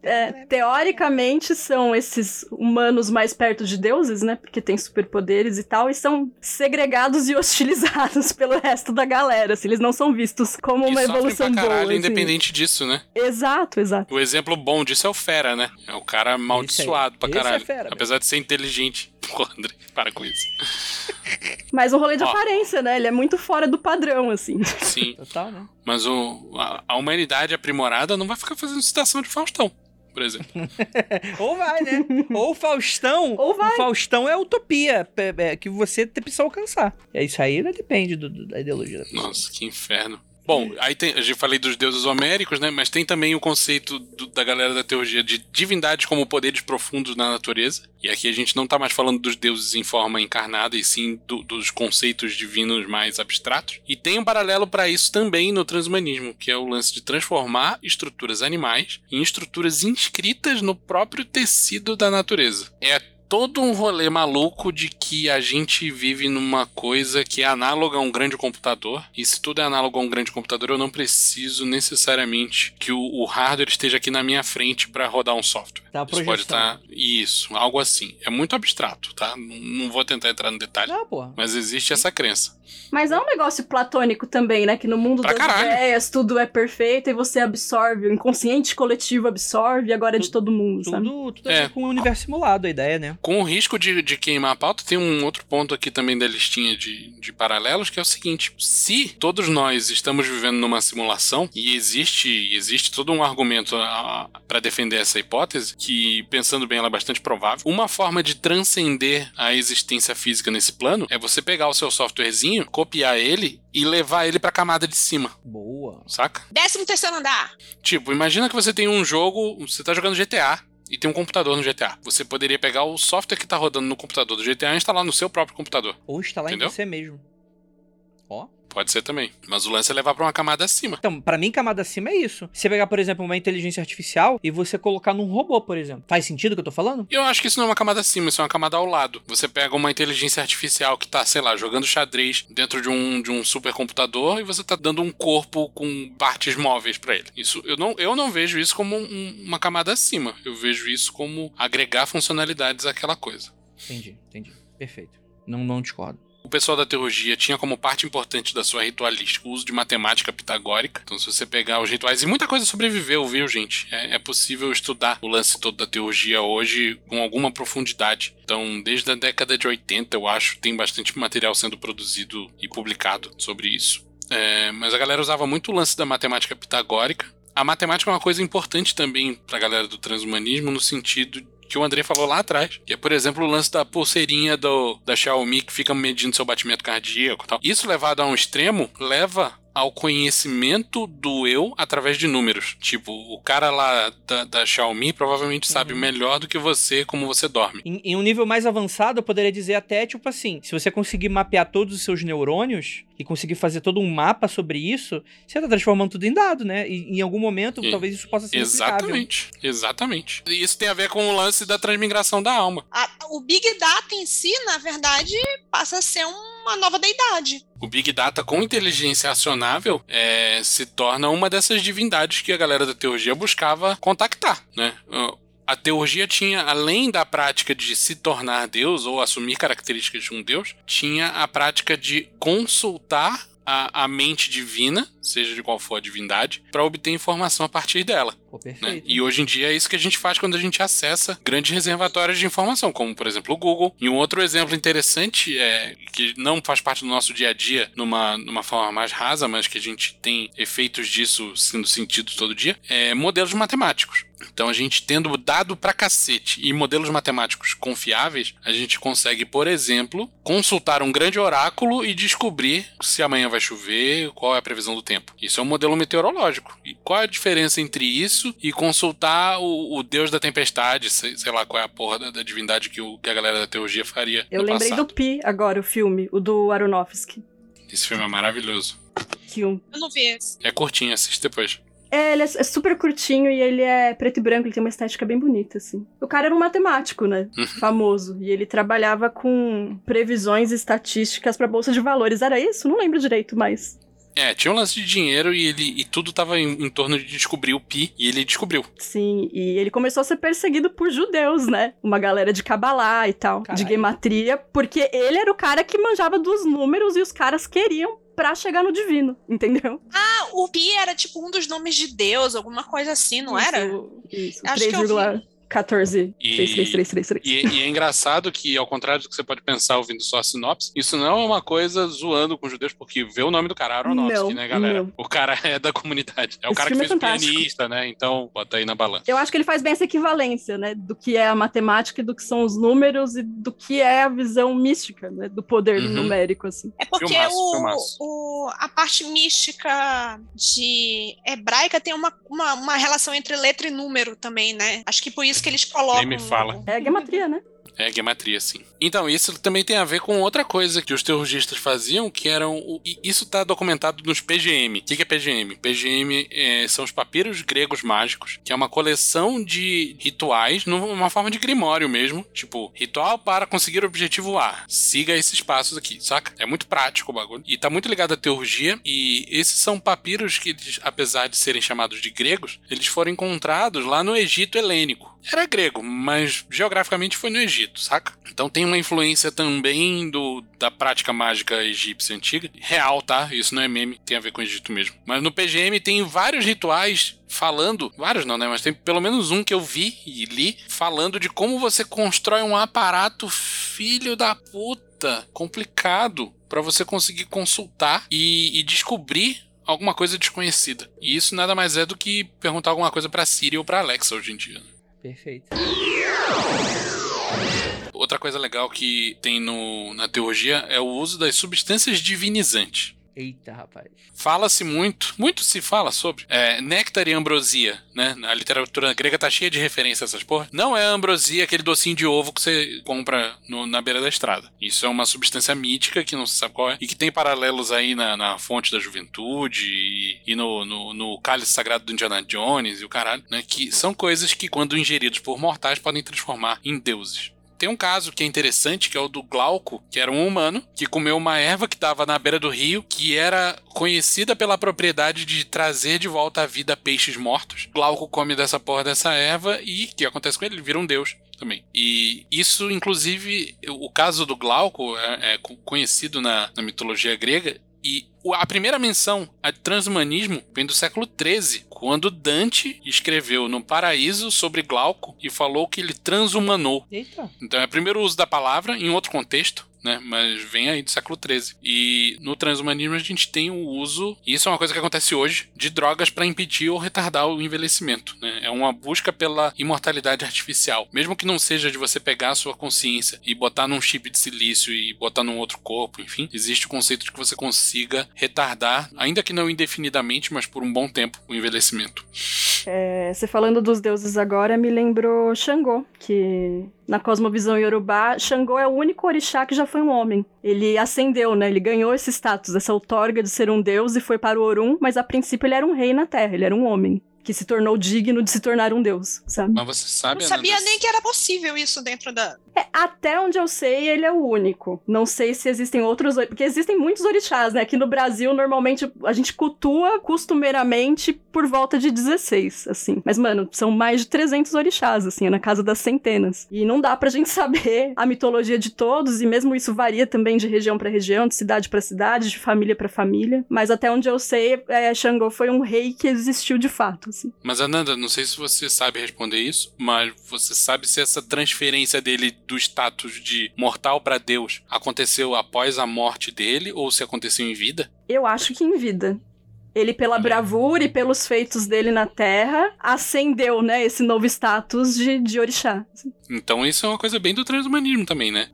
É, teoricamente são esses humanos mais perto de deuses, né? Porque tem superpoderes e tal, e são segregados e hostilizados pelo resto da galera. Se eles não são vistos como uma e sofrem evolução pra caralho, boa. assim. independente disso, né? Exato, exato. O exemplo bom disso é o Fera, né? É o cara amaldiçoado pra Esse é caralho. fera, apesar de ser inteligente. Pô, André, para com isso. Mas um rolê de Ó. aparência, né? Ele é muito fora do padrão, assim. Sim. Total, né? Mas o, a, a humanidade aprimorada não vai ficar fazendo citação de Faustão, por exemplo. Ou vai, né? Ou o Faustão. Ou vai. O Faustão é a utopia é, é, que você precisa alcançar. É isso aí, né? Depende do- do- da ideologia da pessoa. Nossa, que inferno. Bom, aí tem, eu já falei dos deuses homéricos, né? Mas tem também o conceito do- da galera da teologia de divindades como poderes profundos na natureza. E aqui a gente não tá mais falando dos deuses em forma encarnada, e sim do- dos conceitos divinos mais abstratos. E tem um paralelo para isso também no transhumanismo, que é o lance de transformar estruturas animais em estruturas inscritas no próprio tecido da natureza. É todo um rolê maluco de que a gente vive numa coisa que é análoga a um grande computador. E se tudo é análogo a um grande computador, eu não preciso necessariamente que o, o hardware esteja aqui na minha frente para rodar um software. Tá, Isso pode estar. Isso, algo assim. É muito abstrato, tá? Não, não vou tentar entrar no detalhe. Ah, porra. Mas existe essa crença. Mas é um negócio platônico também, né? Que no mundo Pra das caralho. ideias tudo é perfeito e você absorve, o inconsciente coletivo absorve e agora é de todo mundo, sabe? Tudo, tudo a É. com o universo simulado, a ideia, né? Com o risco de, de queimar a pauta, tem um outro ponto aqui também da listinha de, de paralelos, que é o seguinte: se todos nós estamos vivendo numa simulação e existe, existe todo um argumento para defender essa hipótese, que pensando bem ela é bastante provável, uma forma de transcender a existência física nesse plano é você pegar o seu softwarezinho, copiar ele e levar ele pra camada de cima, Boa. saca? Décimo terceiro andar. Tipo, imagina que você tem um jogo, você tá jogando GTA e tem um computador no GTA. Você poderia pegar o software que tá rodando no computador do GTA e instalar no seu próprio computador. Ou instalar Entendeu? em você mesmo. Ó. Pode ser também. Mas o lance é levar pra uma camada acima. Então, pra mim, camada acima é isso. Você pegar, por exemplo, uma inteligência artificial e você colocar num robô, por exemplo. Faz sentido o que eu tô falando? Eu acho que isso não é uma camada acima, isso é uma camada ao lado. Você pega uma inteligência artificial que tá, sei lá, jogando xadrez dentro de um, de um supercomputador e você tá dando um corpo com partes móveis pra ele. Isso eu não, eu não vejo isso como um- uma camada acima. Eu vejo isso como agregar funcionalidades àquela coisa. Entendi, entendi. Perfeito. Não, não discordo. O pessoal da teurgia tinha como parte importante da sua ritualística o uso de matemática pitagórica. Então, se você pegar os rituais, e muita coisa sobreviveu, viu, gente? É, é possível estudar o lance todo da teurgia hoje com alguma profundidade. Então, desde a década de 80, eu acho, tem bastante material sendo produzido e publicado sobre isso. É, mas a galera usava muito o lance da matemática pitagórica. A matemática é uma coisa importante também pra galera do transhumanismo, no sentido que o André falou lá atrás. Que é, por exemplo, o lance da pulseirinha do, da Xiaomi que fica medindo seu batimento cardíaco e tal. Isso levado a um extremo leva ao conhecimento do eu através de números. Tipo, o cara lá da, da Xiaomi provavelmente sabe melhor do que você como você dorme. Em, em um nível mais avançado, eu poderia dizer até, tipo assim, se você conseguir mapear todos os seus neurônios e conseguir fazer todo um mapa sobre isso, você tá transformando tudo em dado, né? E em algum momento, E- talvez isso possa ser. Exatamente, exatamente. E isso tem a ver com o lance da transmigração da alma. A- o Big Data em si, na verdade, passa a ser uma nova deidade. O Big Data com inteligência acionável é, se torna uma dessas divindades que a galera da teologia buscava contactar, né? A teologia tinha, além da prática de se tornar Deus ou assumir características de um Deus, tinha a prática de consultar a, a mente divina, seja de qual for a divindade, para obter informação a partir dela. Pô, né? E hoje em dia é isso que a gente faz quando a gente acessa grandes reservatórios de informação, como por exemplo o Google. E um outro exemplo interessante é que não faz parte do nosso dia a dia numa, numa forma mais rasa, mas que a gente tem efeitos disso sendo sentido todo dia, é modelos matemáticos. Então a gente tendo dado pra cacete e modelos matemáticos confiáveis, a gente consegue, por exemplo, consultar um grande oráculo e descobrir se amanhã vai chover, qual é a previsão do tempo. Isso é um modelo meteorológico. E qual é a diferença entre isso e consultar o, o deus da tempestade, sei, sei lá qual é a porra da, da divindade que, o- que a galera da teologia faria Eu no lembrei passado. do Pi agora, o filme, o do Aronofsky. Esse filme é maravilhoso. Que um... Eu não vi esse. É curtinho, assiste depois. É, ele é, é super curtinho e ele é preto e branco, ele tem uma estética bem bonita, assim. O cara era um matemático, né? Uhum. Famoso. E ele trabalhava com previsões estatísticas pra Bolsa de Valores. Era isso? Não lembro direito, mas. É, tinha um lance de dinheiro e ele e tudo tava em, em torno de descobrir o pi e ele descobriu. Sim, e ele começou a ser perseguido por judeus, né? Uma galera de Cabalá e tal, de Caralho. gematria, porque ele era o cara que manjava dos números e os caras queriam pra chegar no divino, entendeu? Ah, o Pi era tipo um dos nomes de Deus, alguma coisa assim, não era? Isso, Isso, Acho que eu 3,14. 14. E- 33333. E, e é engraçado que, ao contrário do que você pode pensar ouvindo só a sinopse, isso não é uma coisa zoando com os judeus, porque vê o nome do cara, Aronofsky, Não, né, galera? não. O cara é da comunidade. É o Esse cara que filme fez é o pianista, né? Então, bota aí na balança. Eu acho que ele faz bem essa equivalência, né? Do que é a matemática e do que são os números e do que é a visão mística, né? Do poder Uhum. numérico, assim. É porque Filmaço, o, filmaço. o- a parte mística de hebraica tem uma, uma, uma relação entre letra e número também, né? Acho que por isso que eles colocam. Nem me fala. É a gematria, né? É gematria, sim. Então, isso também tem a ver com outra coisa que os teurgistas faziam, que eram. o- e isso está documentado nos PGM. O que que é PGM? PGM é, são os papiros gregos mágicos, que é uma coleção de rituais, numa forma de grimório mesmo. Tipo, ritual para conseguir o objetivo A. Siga esses passos aqui, saca? É muito prático o bagulho. E tá muito ligado à teurgia. E esses são papiros que, apesar de serem chamados de gregos, eles foram encontrados lá no Egito helênico. Era grego, mas geograficamente foi no Egito, saca? Então tem uma influência também do, da prática mágica egípcia antiga. Real, tá? Isso não é meme, tem a ver com o Egito mesmo. Mas no PGM tem vários rituais falando, vários não, né? Mas tem pelo menos um que eu vi e li falando de como você constrói um aparato filho da puta, complicado, pra você conseguir consultar e, e descobrir alguma coisa desconhecida. E isso nada mais é do que perguntar alguma coisa pra Siri ou pra Alexa hoje em dia. Perfeito. Outra coisa legal que tem no, na teologia é o uso das substâncias divinizantes. Eita, rapaz. Fala-se muito, muito se fala sobre é, néctar e ambrosia, né? A literatura grega tá cheia de referências a essas porra. Não é ambrosia, aquele docinho de ovo que você compra no- na beira da estrada. Isso é uma substância mítica que não se sabe qual é e que tem paralelos aí na, na fonte da juventude e, e no, no, no cálice sagrado do Indiana Jones e o caralho, né? Que são coisas que, quando ingeridos por mortais, podem transformar em deuses. Tem um caso que é interessante, que é o do Glauco, que era um humano que comeu uma erva que estava na beira do rio, que era conhecida pela propriedade de trazer de volta à vida peixes mortos. Glauco come dessa porra dessa erva e o que acontece com ele? Ele vira um deus também. E isso, inclusive, o caso do Glauco é, é co- conhecido na, na mitologia grega. E a primeira menção a transhumanismo vem do século XIII, quando Dante escreveu no Paraíso sobre Glauco e falou que ele transhumanou. Eita. Então é o primeiro uso da palavra em outro contexto, né? Mas vem aí do século XIII. E no transhumanismo a gente tem o uso, e isso é uma coisa que acontece hoje, de drogas para impedir ou retardar o envelhecimento, né? É uma busca pela imortalidade artificial. Mesmo que não seja de você pegar a sua consciência e botar num chip de silício e botar num outro corpo, enfim, existe o conceito de que você consiga retardar, ainda que não indefinidamente, mas por um bom tempo, o envelhecimento. É, você falando dos deuses agora me lembrou Xangô, que na cosmovisão iorubá, Xangô é o único orixá que já foi um homem. Ele ascendeu, né? Ele ganhou esse status, essa outorga de ser um deus e foi para o Orum, mas a princípio ele era um rei na Terra, ele era um homem. Que se tornou digno de se tornar um deus, sabe? Mas você sabe, Não sabia nem que era possível isso dentro da. É, até onde eu sei, ele é o único. Não sei se existem outros, porque existem muitos orixás, né? Aqui no Brasil, normalmente, a gente cultua costumeiramente por volta de 16, assim. Mas, mano, são mais de 300 orixás, assim, é na casa das centenas. E não dá pra gente saber a mitologia de todos, e mesmo isso varia também de região pra região, de cidade pra cidade, de família pra família. Mas até onde eu sei, é, Xangô foi um rei que existiu de fato, assim. Mas Ananda, não sei se você sabe responder isso, mas você sabe se essa transferência dele do status de mortal pra Deus aconteceu após a morte dele ou se aconteceu em vida? Eu acho que em vida. Ele, pela bravura e pelos feitos dele na Terra, ascendeu, né, esse novo status de, de orixá. Então isso é uma coisa bem do transhumanismo também, né?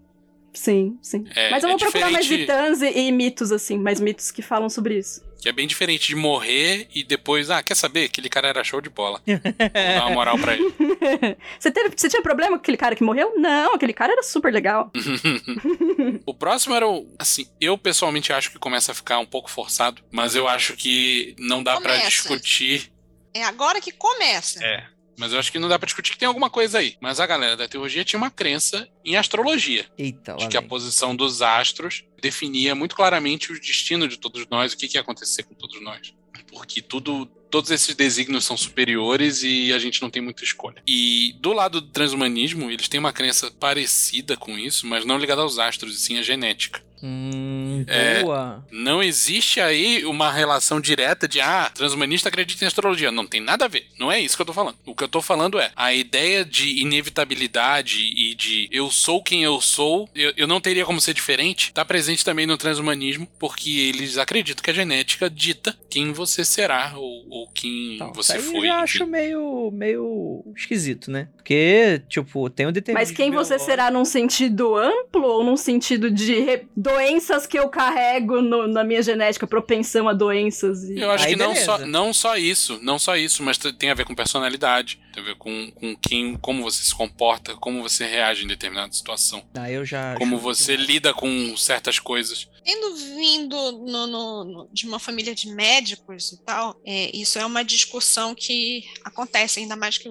Sim, sim. É- Mas eu é vou procurar mais diferente- vitãs e, e mitos, assim, mais mitos que falam sobre isso. Que é bem diferente de morrer e depois, ah, quer saber? Aquele cara era show de bola. Vou dar uma moral pra ele. você, teve, você tinha problema com aquele cara que morreu? Não, aquele cara era super legal. o próximo era o. Assim, eu pessoalmente acho que começa a ficar um pouco forçado, mas eu acho que não dá pra Começa. discutir. É agora que começa. É. Mas eu acho que não dá pra discutir que tem alguma coisa aí. Mas a galera da teologia tinha uma crença em astrologia. Eita, de que a vem. posição dos astros definia muito claramente o destino de todos nós, o que, que ia acontecer com todos nós. Porque tudo, todos esses desígnios são superiores e a gente não tem muita escolha. E do lado do transhumanismo, eles têm uma crença parecida com isso, mas não ligada aos astros, e sim à genética. Hum, É. boa. Não existe aí uma relação direta de, ah, transhumanista acredita em astrologia. Não tem nada a ver. Não é isso que eu tô falando. O que eu tô falando é a ideia de inevitabilidade e de eu sou quem eu sou, eu, eu não teria como ser diferente, tá presente também no transhumanismo, porque eles acreditam que a genética dita quem você será ou, ou quem Então, você foi. eu acho meio, meio esquisito, né? Porque, tipo, tem um determinismo Mas quem você será num sentido amplo ou num sentido de re- doenças que eu carrego no- na minha genética, propensão a doenças? E... Eu acho Aí que não só, não só isso, não só isso, mas tem a ver com personalidade, tem a ver com, com quem, como você se comporta, como você reage em determinada situação, Ah, eu já como você demais. lida com certas coisas. Tendo vindo no- no- no- de uma família de médicos e tal, é, isso é uma discussão que acontece, ainda mais que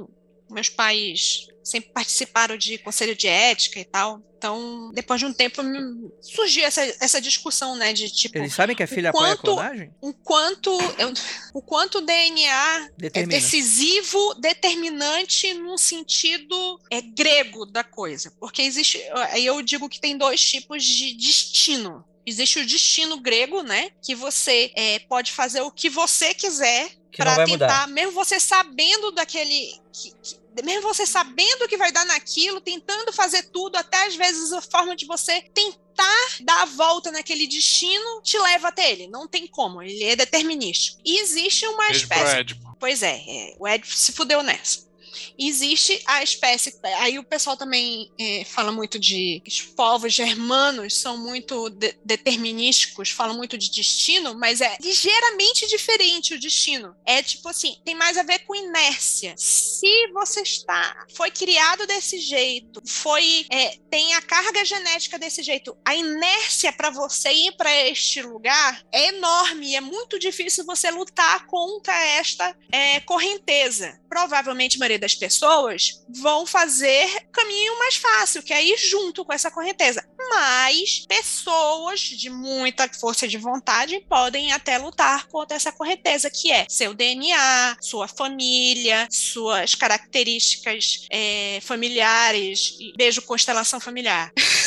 meus pais sempre participaram de conselho de ética e tal. Então, depois de um tempo, surgiu essa, essa discussão, né? De tipo, Eles sabem que a filha apoia a quanto- clonagem? o quanto, eu- o quanto o DNA é Determina. decisivo, determinante num sentido é, grego da coisa. Porque existe. Aí eu digo que tem dois tipos de destino. Existe o destino grego, né? Que você é, pode fazer o que você quiser para vai tentar, mudar. mesmo você sabendo daquele. que- que- mesmo você sabendo que vai dar naquilo, tentando fazer tudo, até às vezes a forma de você tentar dar a volta naquele destino te leva até ele. Não tem como, ele é determinístico. E existe uma Beijo espécie. Pois é, é, o Ed se fudeu nessa. Existe a espécie. Aí o pessoal também é, fala muito de. Os povos germanos são muito de- determinísticos, falam muito de destino, mas é ligeiramente diferente o destino. É tipo assim, tem mais a ver com inércia. Se você está. Foi criado desse jeito, foi. é, tem a carga genética desse jeito, a inércia para você ir para este lugar é enorme é muito difícil você lutar contra esta é, correnteza. Provavelmente a maioria das pessoas vão fazer caminho mais fácil, que é ir junto com essa correnteza. Mas pessoas de muita força de vontade podem até lutar contra essa correnteza, que é seu DNA, sua família, suas características é, familiares. Beijo constelação familiar.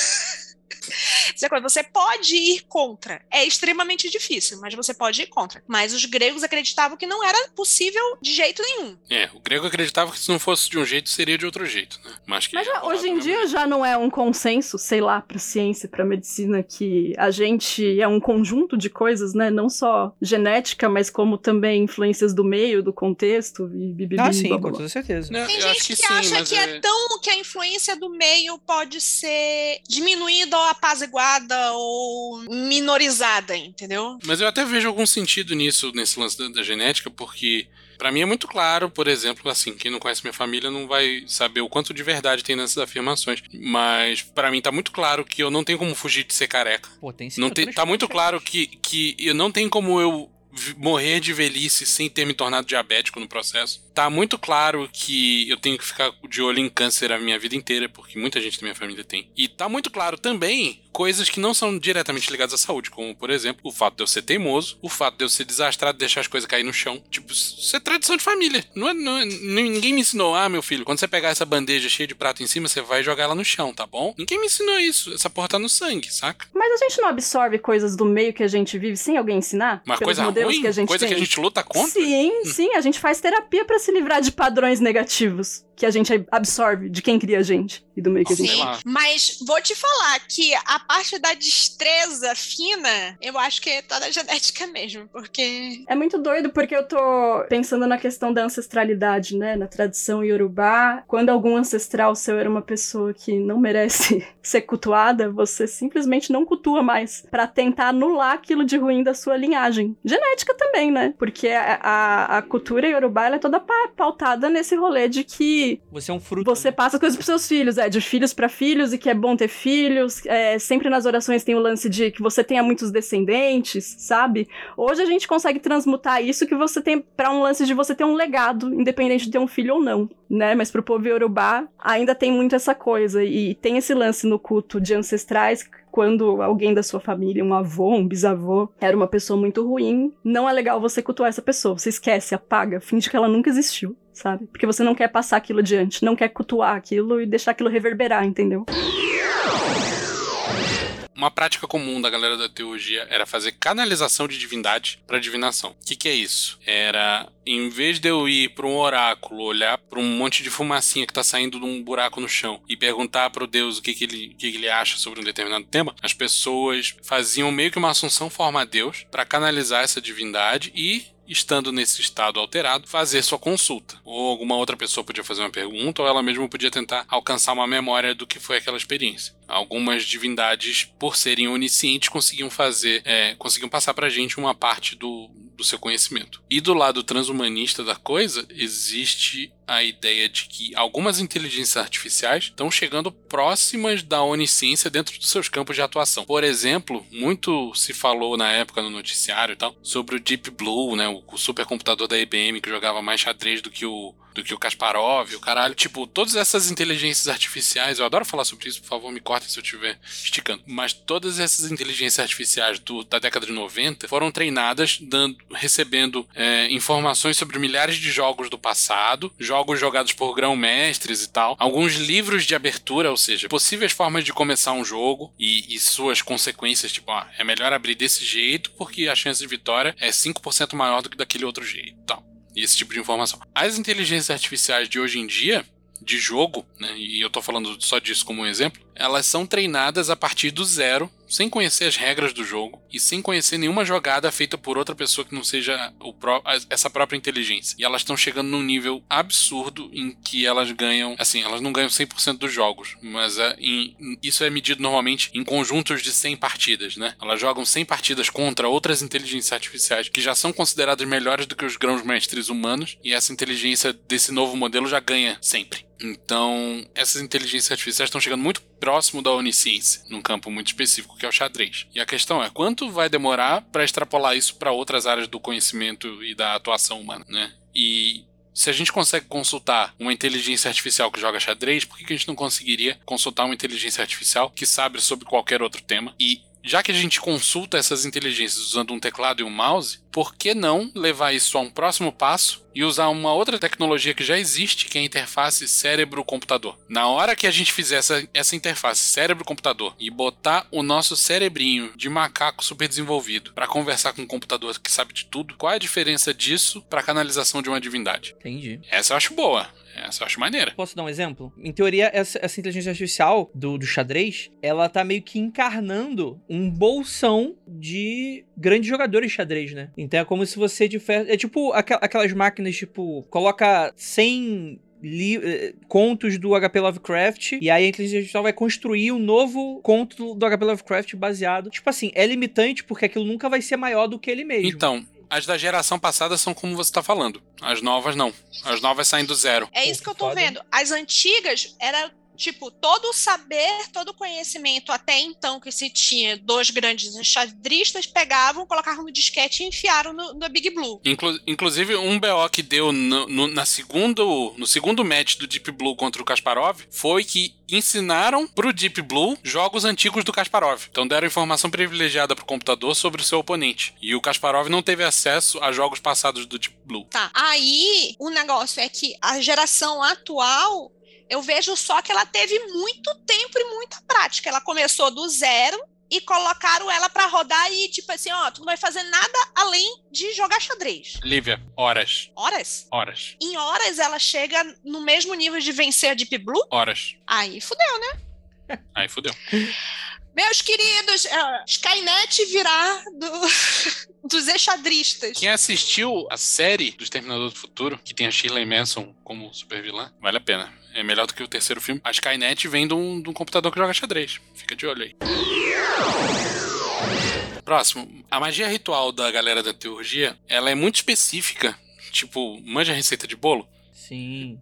Coisa, Você pode ir contra. É extremamente difícil, mas você pode ir contra. Mas os gregos acreditavam que não era possível de jeito nenhum. É, o grego acreditava que se não fosse de um jeito, seria de outro jeito, né? Mas, que Mas já- hoje em dia jeito. já não é um consenso, sei lá, pra ciência, pra medicina, que a gente é um conjunto de coisas, né? Não só genética, mas como também influências do meio, do contexto. E bibibi, Ah, sim, blá, com blá, toda certeza. Não, Tem gente que, que sim, acha que é... tão que a influência do meio pode ser diminuída ou apaziguada ou minorizada, entendeu? Mas eu até vejo algum sentido nisso, nesse lance da, da genética, porque pra mim é muito claro, por exemplo, assim, quem não conhece minha família não vai saber o quanto de verdade tem nessas afirmações. Mas pra mim tá muito claro que eu não tenho como fugir de ser careca. Pô, tem sim. Não tem, tá muito claro que, que eu não tenho como eu morrer de velhice sem ter me tornado diabético no processo. Tá muito claro que eu tenho que ficar de olho em câncer a minha vida inteira, porque muita gente da minha família tem. E tá muito claro também coisas que não são diretamente ligadas à saúde, como, por exemplo, o fato de eu ser teimoso, o fato de eu ser desastrado, deixar as coisas cair no chão. Tipo, isso é tradição de família. Não é, não é- ninguém me ensinou, ah, meu filho, quando você pegar essa bandeja cheia de prato em cima, você vai jogar ela no chão, tá bom? Ninguém me ensinou isso. Essa porra tá no sangue, saca? Mas a gente não absorve coisas do meio que a gente vive sem alguém ensinar? Uma coisa modelos ruim, que a gente coisa tem? que a gente luta contra. Sim, sim, a gente faz terapia pra se livrar de padrões negativos que a gente absorve de quem cria a gente e do meio que a gente Sei Sim, mas vou te falar que a parte da destreza fina, eu acho que tá na genética mesmo, porque É muito doido porque eu tô pensando na questão da ancestralidade, né? Na tradição iorubá. Quando algum ancestral seu era uma pessoa que não merece ser cultuada, você simplesmente não cultua mais pra tentar anular aquilo de ruim da sua linhagem. Genética também, né? Porque a, a, a cultura iorubá ela é toda pa- pautada nesse rolê de que Você é um fruto. você passa coisas pros seus filhos, é, de filhos pra filhos, e que é bom ter filhos. É, sempre nas orações tem o lance de que você tenha muitos descendentes, sabe? Hoje a gente consegue transmutar isso que você tem pra um lance de você ter um legado, independente de ter um filho ou não, né? Mas pro povo iorubá ainda tem muito essa coisa. E tem esse lance no culto de ancestrais quando alguém da sua família, um avô, um bisavô, era uma pessoa muito ruim, não é legal você cultuar essa pessoa. Você esquece, apaga, finge que ela nunca existiu, sabe? Porque você não quer passar aquilo adiante, não quer cultuar aquilo e deixar aquilo reverberar, entendeu? Uma prática comum da galera da teologia era fazer canalização de divindade para divinação. O que, que é isso? Era, em vez de eu ir para um oráculo, olhar para um monte de fumacinha que está saindo de um buraco no chão e perguntar para o Deus o que, que, ele, que, que ele acha sobre um determinado tema, as pessoas faziam meio que uma assunção forma a Deus para canalizar essa divindade e estando nesse estado alterado, fazer sua consulta. Ou alguma outra pessoa podia fazer uma pergunta, ou ela mesma podia tentar alcançar uma memória do que foi aquela experiência. Algumas divindades, por serem oniscientes, conseguiam fazer, é, conseguiam passar pra gente uma parte do, do seu conhecimento. E do lado transhumanista da coisa, existe a ideia de que algumas inteligências artificiais estão chegando próximas da onisciência dentro dos seus campos de atuação. Por exemplo, muito se falou na época no noticiário e tal sobre o Deep Blue, né, o supercomputador da IBM que jogava mais xadrez do que o do que o Kasparov, o caralho. Tipo, todas essas inteligências artificiais, eu adoro falar sobre isso, por favor, me cortem se eu estiver esticando. Mas todas essas inteligências artificiais do, da década de 90 foram treinadas dando, recebendo é, informações sobre milhares de jogos do passado, jogos jogados por grão-mestres e tal, alguns livros de abertura, ou seja, possíveis formas de começar um jogo e, e suas consequências, tipo, ó, é melhor abrir desse jeito porque a chance de vitória é 5% maior do que daquele outro jeito, tal esse tipo de informação. As inteligências artificiais de hoje em dia, de jogo, né, e eu estou falando só disso como um exemplo, elas são treinadas a partir do zero, sem conhecer as regras do jogo e sem conhecer nenhuma jogada feita por outra pessoa que não seja pró essa própria inteligência. E elas estão chegando num nível absurdo em que elas ganham, assim, elas não ganham 100% dos jogos, mas é, em, isso é medido normalmente em conjuntos de 100 partidas, né? Elas jogam 100 partidas contra outras inteligências artificiais que já são consideradas melhores do que os grãos mestres humanos e essa inteligência desse novo modelo já ganha sempre. Então, essas inteligências artificiais estão chegando muito próximo da onisciência, num campo muito específico que é o xadrez. E a questão é quanto vai demorar para extrapolar isso para outras áreas do conhecimento e da atuação humana, né? E se a gente consegue consultar uma inteligência artificial que joga xadrez, por que a gente não conseguiria consultar uma inteligência artificial que sabe sobre qualquer outro tema e já que a gente consulta essas inteligências usando um teclado e um mouse, por que não levar isso a um próximo passo e usar uma outra tecnologia que já existe, que é a interface cérebro-computador? Na hora que a gente fizer essa, essa interface cérebro-computador e botar o nosso cerebrinho de macaco super desenvolvido para conversar com um computador que sabe de tudo, qual é a diferença disso para a canalização de uma divindade? Entendi. Essa eu acho boa. Essa eu acho maneira. Posso dar um exemplo? Em teoria, essa, essa inteligência artificial do, do xadrez, ela tá meio que encarnando um bolsão de grandes jogadores de xadrez, né? Então é como se você tivesse. É tipo aquelas máquinas, tipo, coloca 100 eh, contos do HP Lovecraft e aí a inteligência artificial vai construir um novo conto do HP Lovecraft baseado. Tipo assim, é limitante porque aquilo nunca vai ser maior do que ele mesmo. Então, as da geração passada são como você tá falando. As novas não. As novas saem do zero. É isso que eu tô vendo. As antigas era tipo, todo o saber, todo o conhecimento até então que se tinha dos grandes xadristas, pegavam, colocavam no disquete e enfiaram no, no Big Blue. Inclu inclusive, um BO que deu no, no, na segundo, no segundo match do Deep Blue contra o Kasparov foi que ensinaram pro Deep Blue jogos antigos do Kasparov. Então deram informação privilegiada pro computador sobre o seu oponente. E o Kasparov não teve acesso a jogos passados do Deep Blue. Tá. Aí o negócio é que a geração atual eu vejo só que ela teve muito tempo e muita prática. Ela começou do zero e colocaram ela para rodar e tipo assim, ó, tu não vai fazer nada além de jogar xadrez. Lívia, horas. Horas? Horas. Em horas ela chega no mesmo nível de vencer a Deep Blue? Horas. Aí fudeu, né? Aí fudeu. Meus queridos, uh, Skynet virá do, dos exadristas. Quem assistiu a série do Exterminador do Futuro, que tem a Shirley Manson como super vilã, vale a pena. É melhor do que o terceiro filme. A Skynet vem de um, de um computador que joga xadrez. Fica de olho aí. Próximo. A magia ritual da galera da teurgia, ela é muito específica. Tipo, manja a receita de bolo? Sim.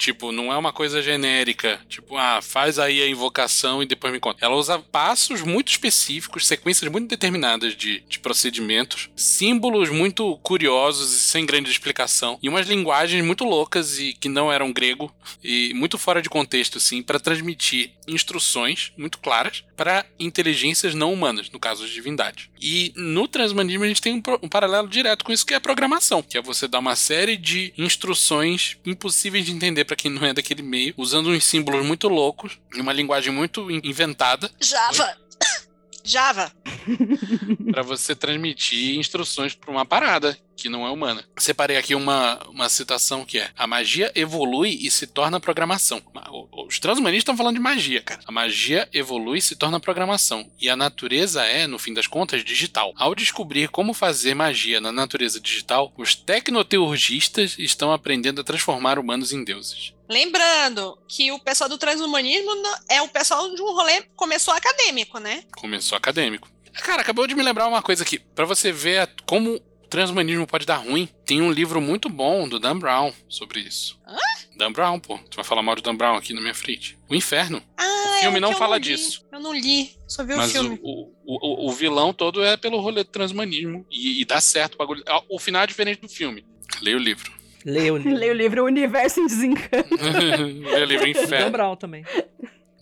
Tipo, não é uma coisa genérica. Tipo, ah, faz aí a invocação e depois me conta. Ela usa passos muito específicos, sequências muito determinadas de, de procedimentos, símbolos muito curiosos e sem grande explicação, e umas linguagens muito loucas e que não eram grego e muito fora de contexto, assim, para transmitir instruções muito claras para inteligências não humanas, no caso de divindade. E no transhumanismo a gente tem um, um paralelo direto com isso que é a programação, que é você dar uma série de instruções impossíveis de entender para quem não é daquele meio, usando uns símbolos muito loucos e uma linguagem muito inventada. Java. Java. Pra você transmitir instruções pra uma parada que não é humana. Separei aqui uma, uma citação que é: A magia evolui e se torna programação. Os transhumanistas estão falando de magia, cara. A magia evolui e se torna programação. E a natureza é, no fim das contas, digital. Ao descobrir como fazer magia na natureza digital, os tecnoteurgistas estão aprendendo a transformar humanos em deuses. Lembrando que o pessoal do transhumanismo não- é o pessoal de um rolê começou acadêmico, né? Começou acadêmico. Cara, acabou de me lembrar uma coisa aqui. Pra você ver como o transhumanismo pode dar ruim, tem um livro muito bom do Dan Brown sobre isso. Hã? Dan Brown, pô. Tu vai falar mal do Dan Brown aqui na minha frente. O Inferno. Ah, O filme é não fala li. disso. Eu não li, só vi o Mas o, filme. o, o, o vilão todo é pelo rolê do transhumanismo. E, e dá certo o bagulho. Ah, O final é diferente do filme. Leia o livro. Leia o livro. Leia o livro O Universo em Desencanto. Leia o livro O Dan Inferno. Brown também.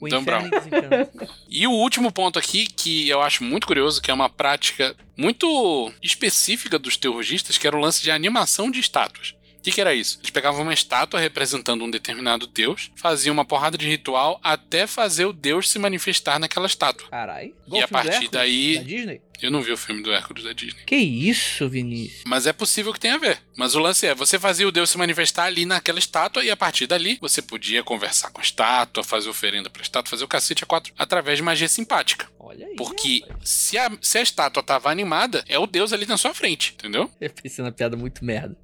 O Dan Inferno em Desencanto. E o último ponto aqui, que eu acho muito curioso, que é uma prática muito específica dos terroristas, que era o lance de animação de estátuas. O que, que era isso? Eles pegavam uma estátua representando um determinado deus, faziam uma porrada de ritual até fazer o deus se manifestar naquela estátua. Caralho. E a partir daí- Da Disney? Eu não vi o filme do Hércules da Disney. Que isso, Vinícius? Mas é possível que tenha a ver. Mas o lance é, você fazia o deus se manifestar ali naquela estátua e a partir dali você podia conversar com a estátua, fazer oferenda pra estátua, fazer o cacete a quatro, através de magia simpática. Olha aí. Porque rapaz. se a, se a estátua tava animada, é o deus ali na sua frente, entendeu? Eu pensei na piada muito merda.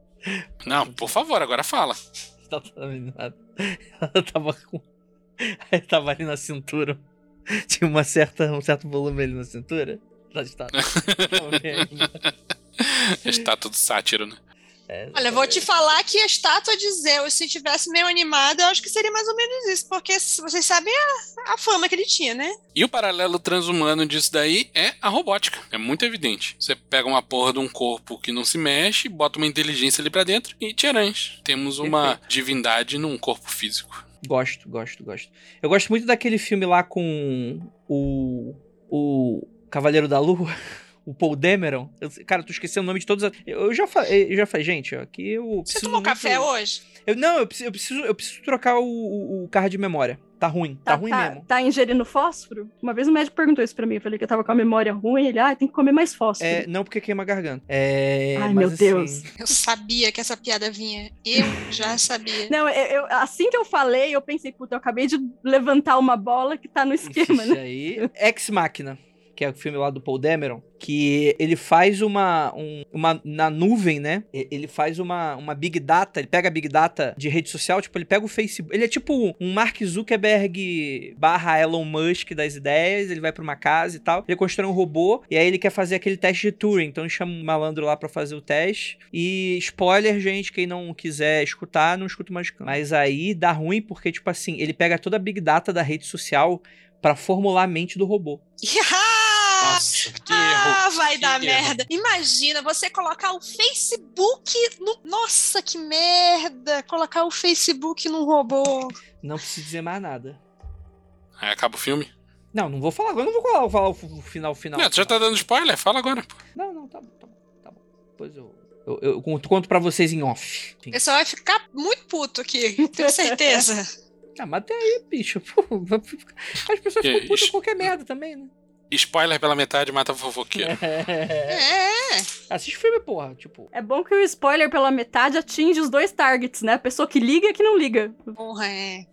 Não, por favor, agora fala. Ela tava animada. Ela tava com. Ela tava ali na cintura. Tinha uma certa, um certo volume ali na cintura. Lá está. A estátua do sátiro, né? É, Olha, vou te falar que a estátua de Zeus, se tivesse meio animada, eu acho que seria mais ou menos isso, porque vocês sabem a, a fama que ele tinha, né? E o paralelo transhumano disso daí é a robótica. É muito evidente. Você pega uma porra de um corpo que não se mexe, bota uma inteligência ali pra dentro e tcharãs. Temos uma divindade num corpo físico. Gosto, gosto, gosto. Eu gosto muito daquele filme lá com o. O Cavaleiro da Lua. O Paul Dameron. Eu- cara, eu tô esquecendo o nome de todos. as- Eu já falei, eu já falei, gente, ó, aqui eu. Você tomou muito- café hoje? Eu, não, eu preciso, eu preciso, eu preciso trocar o, o, o carro de memória. Tá ruim, tá, ruim mesmo. Tá ingerindo fósforo? Uma vez o médico perguntou isso pra mim. Eu falei que eu tava com a memória ruim. Ele, ah, tem que comer mais fósforo. É, não porque queima a garganta. É, Ai, mas meu assim, Deus. Eu sabia que essa piada vinha. Eu já sabia. Não, eu, eu- assim que eu falei, eu pensei, puta, eu acabei de levantar uma bola que tá no esquema, Isso né? aí. Ex Machina, que é o filme lá do Paul Dameron, que ele faz uma, um- uma na nuvem, né? Ele faz uma, uma big data, ele pega a big data de rede social, tipo, ele pega o Facebook, ele é tipo um Mark Zuckerberg barra Elon Musk das ideias, ele vai pra uma casa e tal, ele constrói um robô, e aí ele quer fazer aquele teste de Turing, então ele chama um malandro lá pra fazer o teste, e spoiler, gente, quem não quiser escutar, não escuta mais. Mas aí dá ruim porque, tipo assim, ele pega toda a big data da rede social pra formular a mente do robô. Ah, Nossa, que ah, erro. vai que dar erro. merda. Imagina você colocar o Facebook no. Nossa, que merda! Colocar o Facebook num robô. Não preciso dizer mais nada. Aí acaba o filme. Não, não vou falar agora, não vou falar, falar o final, final. Não, tu já tá dando spoiler? Fala agora. pô. Não, não, tá bom, tá bom, tá bom. Depois eu, eu, eu conto, conto pra vocês em off. O pessoal vai ficar muito puto aqui, tenho certeza. Ah, mas até aí, bicho. pô, As pessoas Que ficam putas com qualquer merda também, né? Spoiler pela metade mata a fofoqueira. É. Assiste filme, porra. Tipo, É bom que o spoiler pela metade atinge os dois targets, né? A pessoa que liga e a que não liga. Porra, é.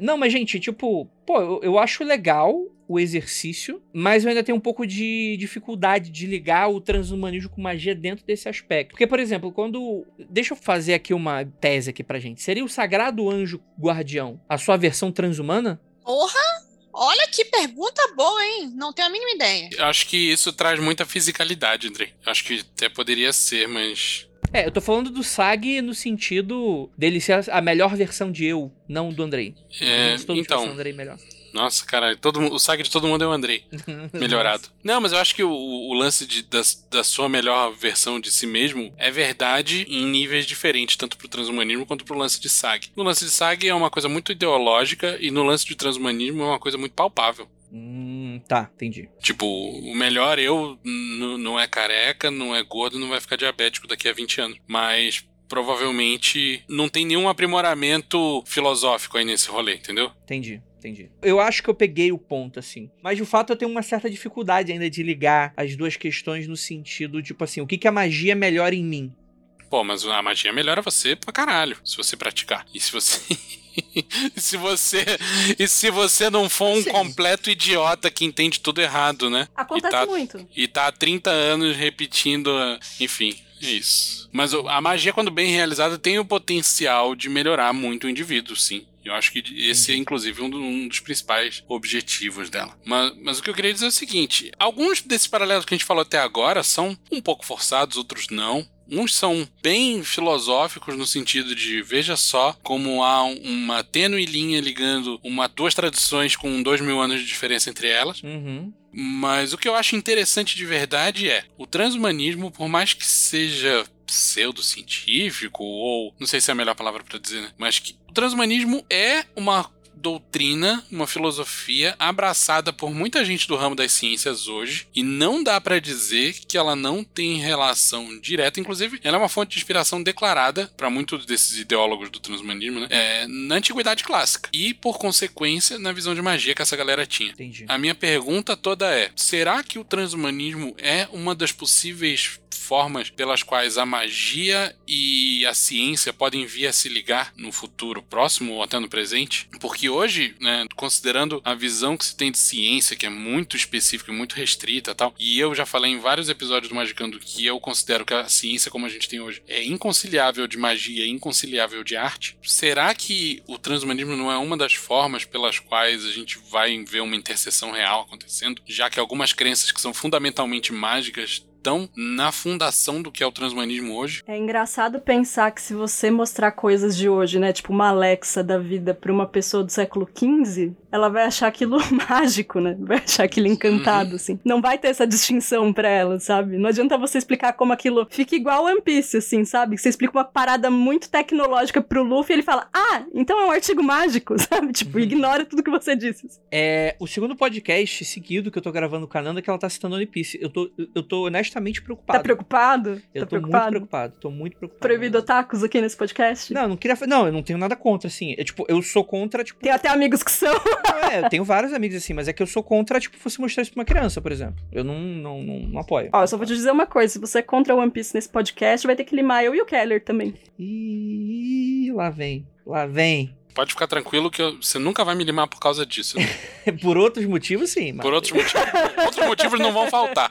Não, mas, gente, tipo, pô, eu, eu acho legal o exercício, mas eu ainda tenho um pouco de dificuldade de ligar o transhumanismo com magia dentro desse aspecto. Porque, por exemplo, quando. Deixa eu fazer aqui uma tese aqui pra gente. Seria o Sagrado Anjo Guardião a sua versão transhumana? Porra! Olha que pergunta boa, hein? Não tenho a mínima ideia. Eu acho que isso traz muita fisicalidade, Andrei. Eu acho que até poderia ser, mas. É, eu tô falando do Sag no sentido dele ser a melhor versão de eu, não do Andrei. É, então, o Andrei melhor. Nossa, cara, todo, o saque de todo mundo é o Andrei. Melhorado. Não, mas eu acho que o, o lance de- da, da sua melhor versão de si mesmo é verdade em níveis diferentes, tanto pro transhumanismo quanto pro lance de SAG. No lance de SAG é uma coisa muito ideológica e no lance de transhumanismo é uma coisa muito palpável. Hum, tá, entendi. Tipo, o melhor eu não é careca, não é gordo, não vai ficar diabético daqui a 20 anos. Mas provavelmente não tem nenhum aprimoramento filosófico aí nesse rolê, entendeu? Entendi. Entendi. Eu acho que eu peguei o ponto, assim. Mas de fato eu tenho uma certa dificuldade ainda de ligar as duas questões no sentido, tipo assim, o que, que a magia melhora em mim? Pô, mas a magia melhora você pra caralho, se você praticar. E se você. e se você. E se você não for um Sim. completo idiota que entende tudo errado, né? Acontece E tá- muito. E tá há 30 anos repetindo. a- Enfim, é isso. Mas a magia, quando bem realizada, tem o potencial de melhorar muito o indivíduo, sim. Eu acho que esse é, inclusive, um, do- um dos principais objetivos dela. Mas, mas o que eu queria dizer é o seguinte: alguns desses paralelos que a gente falou até agora são um pouco forçados, outros não. Uns são bem filosóficos no sentido de veja só como há um- uma tênue linha ligando uma, duas tradições com dois mil anos de diferença entre elas. Uhum. Mas o que eu acho interessante de verdade é o transhumanismo, por mais que seja pseudocientífico, ou não sei se é a melhor palavra para dizer, né? Mas que transhumanismo é uma doutrina, uma filosofia abraçada por muita gente do ramo das ciências hoje e não dá para dizer que ela não tem relação direta, inclusive ela é uma fonte de inspiração declarada para muitos desses ideólogos do transhumanismo, né? É, na antiguidade clássica e por consequência na visão de magia que essa galera tinha. Entendi. A minha pergunta toda é: será que o transhumanismo é uma das possíveis formas pelas quais a magia e a ciência podem vir a se ligar no futuro próximo ou até no presente? Porque hoje, né, considerando a visão que se tem de ciência, que é muito específica e muito restrita tal, e eu já falei em vários episódios do Magicando que eu considero que a ciência como a gente tem hoje é inconciliável de magia e inconciliável de arte, será que o transhumanismo não é uma das formas pelas quais a gente vai ver uma interseção real acontecendo, já que algumas crenças que são fundamentalmente mágicas na fundação do que é o transhumanismo hoje? É engraçado pensar que se você mostrar coisas de hoje, né, tipo uma Alexa da vida pra uma pessoa do século XV, ela vai achar aquilo mágico, né? Vai achar aquilo encantado, assim. Não vai ter essa distinção pra ela, sabe? Não adianta você explicar como aquilo fica igual One Piece, assim, sabe? Você explica uma parada muito tecnológica pro Luffy e ele fala, ah, então é um artigo mágico, sabe? Tipo, ignora tudo que você disse. É, o segundo podcast seguido que eu tô gravando com a Nanda é que ela tá citando One Piece. Eu tô, eu tô honestamente preocupado. Tá preocupado? Eu tá tô muito preocupado? preocupado. Tô muito preocupado. Proibido otakus aqui nesse podcast? Não, eu não queria. Não, eu não tenho nada contra, assim. É, tipo, eu sou contra, tipo. Tem até amigos que são. É, eu tenho vários amigos assim, mas é que eu sou contra, tipo, você mostrar isso pra uma criança, por exemplo. Eu não, não, não, não apoio. Ó, eu só vou te dizer uma coisa: se você é contra One Piece nesse podcast, vai ter que limar eu e o Keller também. Ih, lá vem. Lá vem. Pode ficar tranquilo que eu- você nunca vai me limar por causa disso. né? Por outros motivos, sim. Mas... Por outros motivos. outros motivos não vão faltar.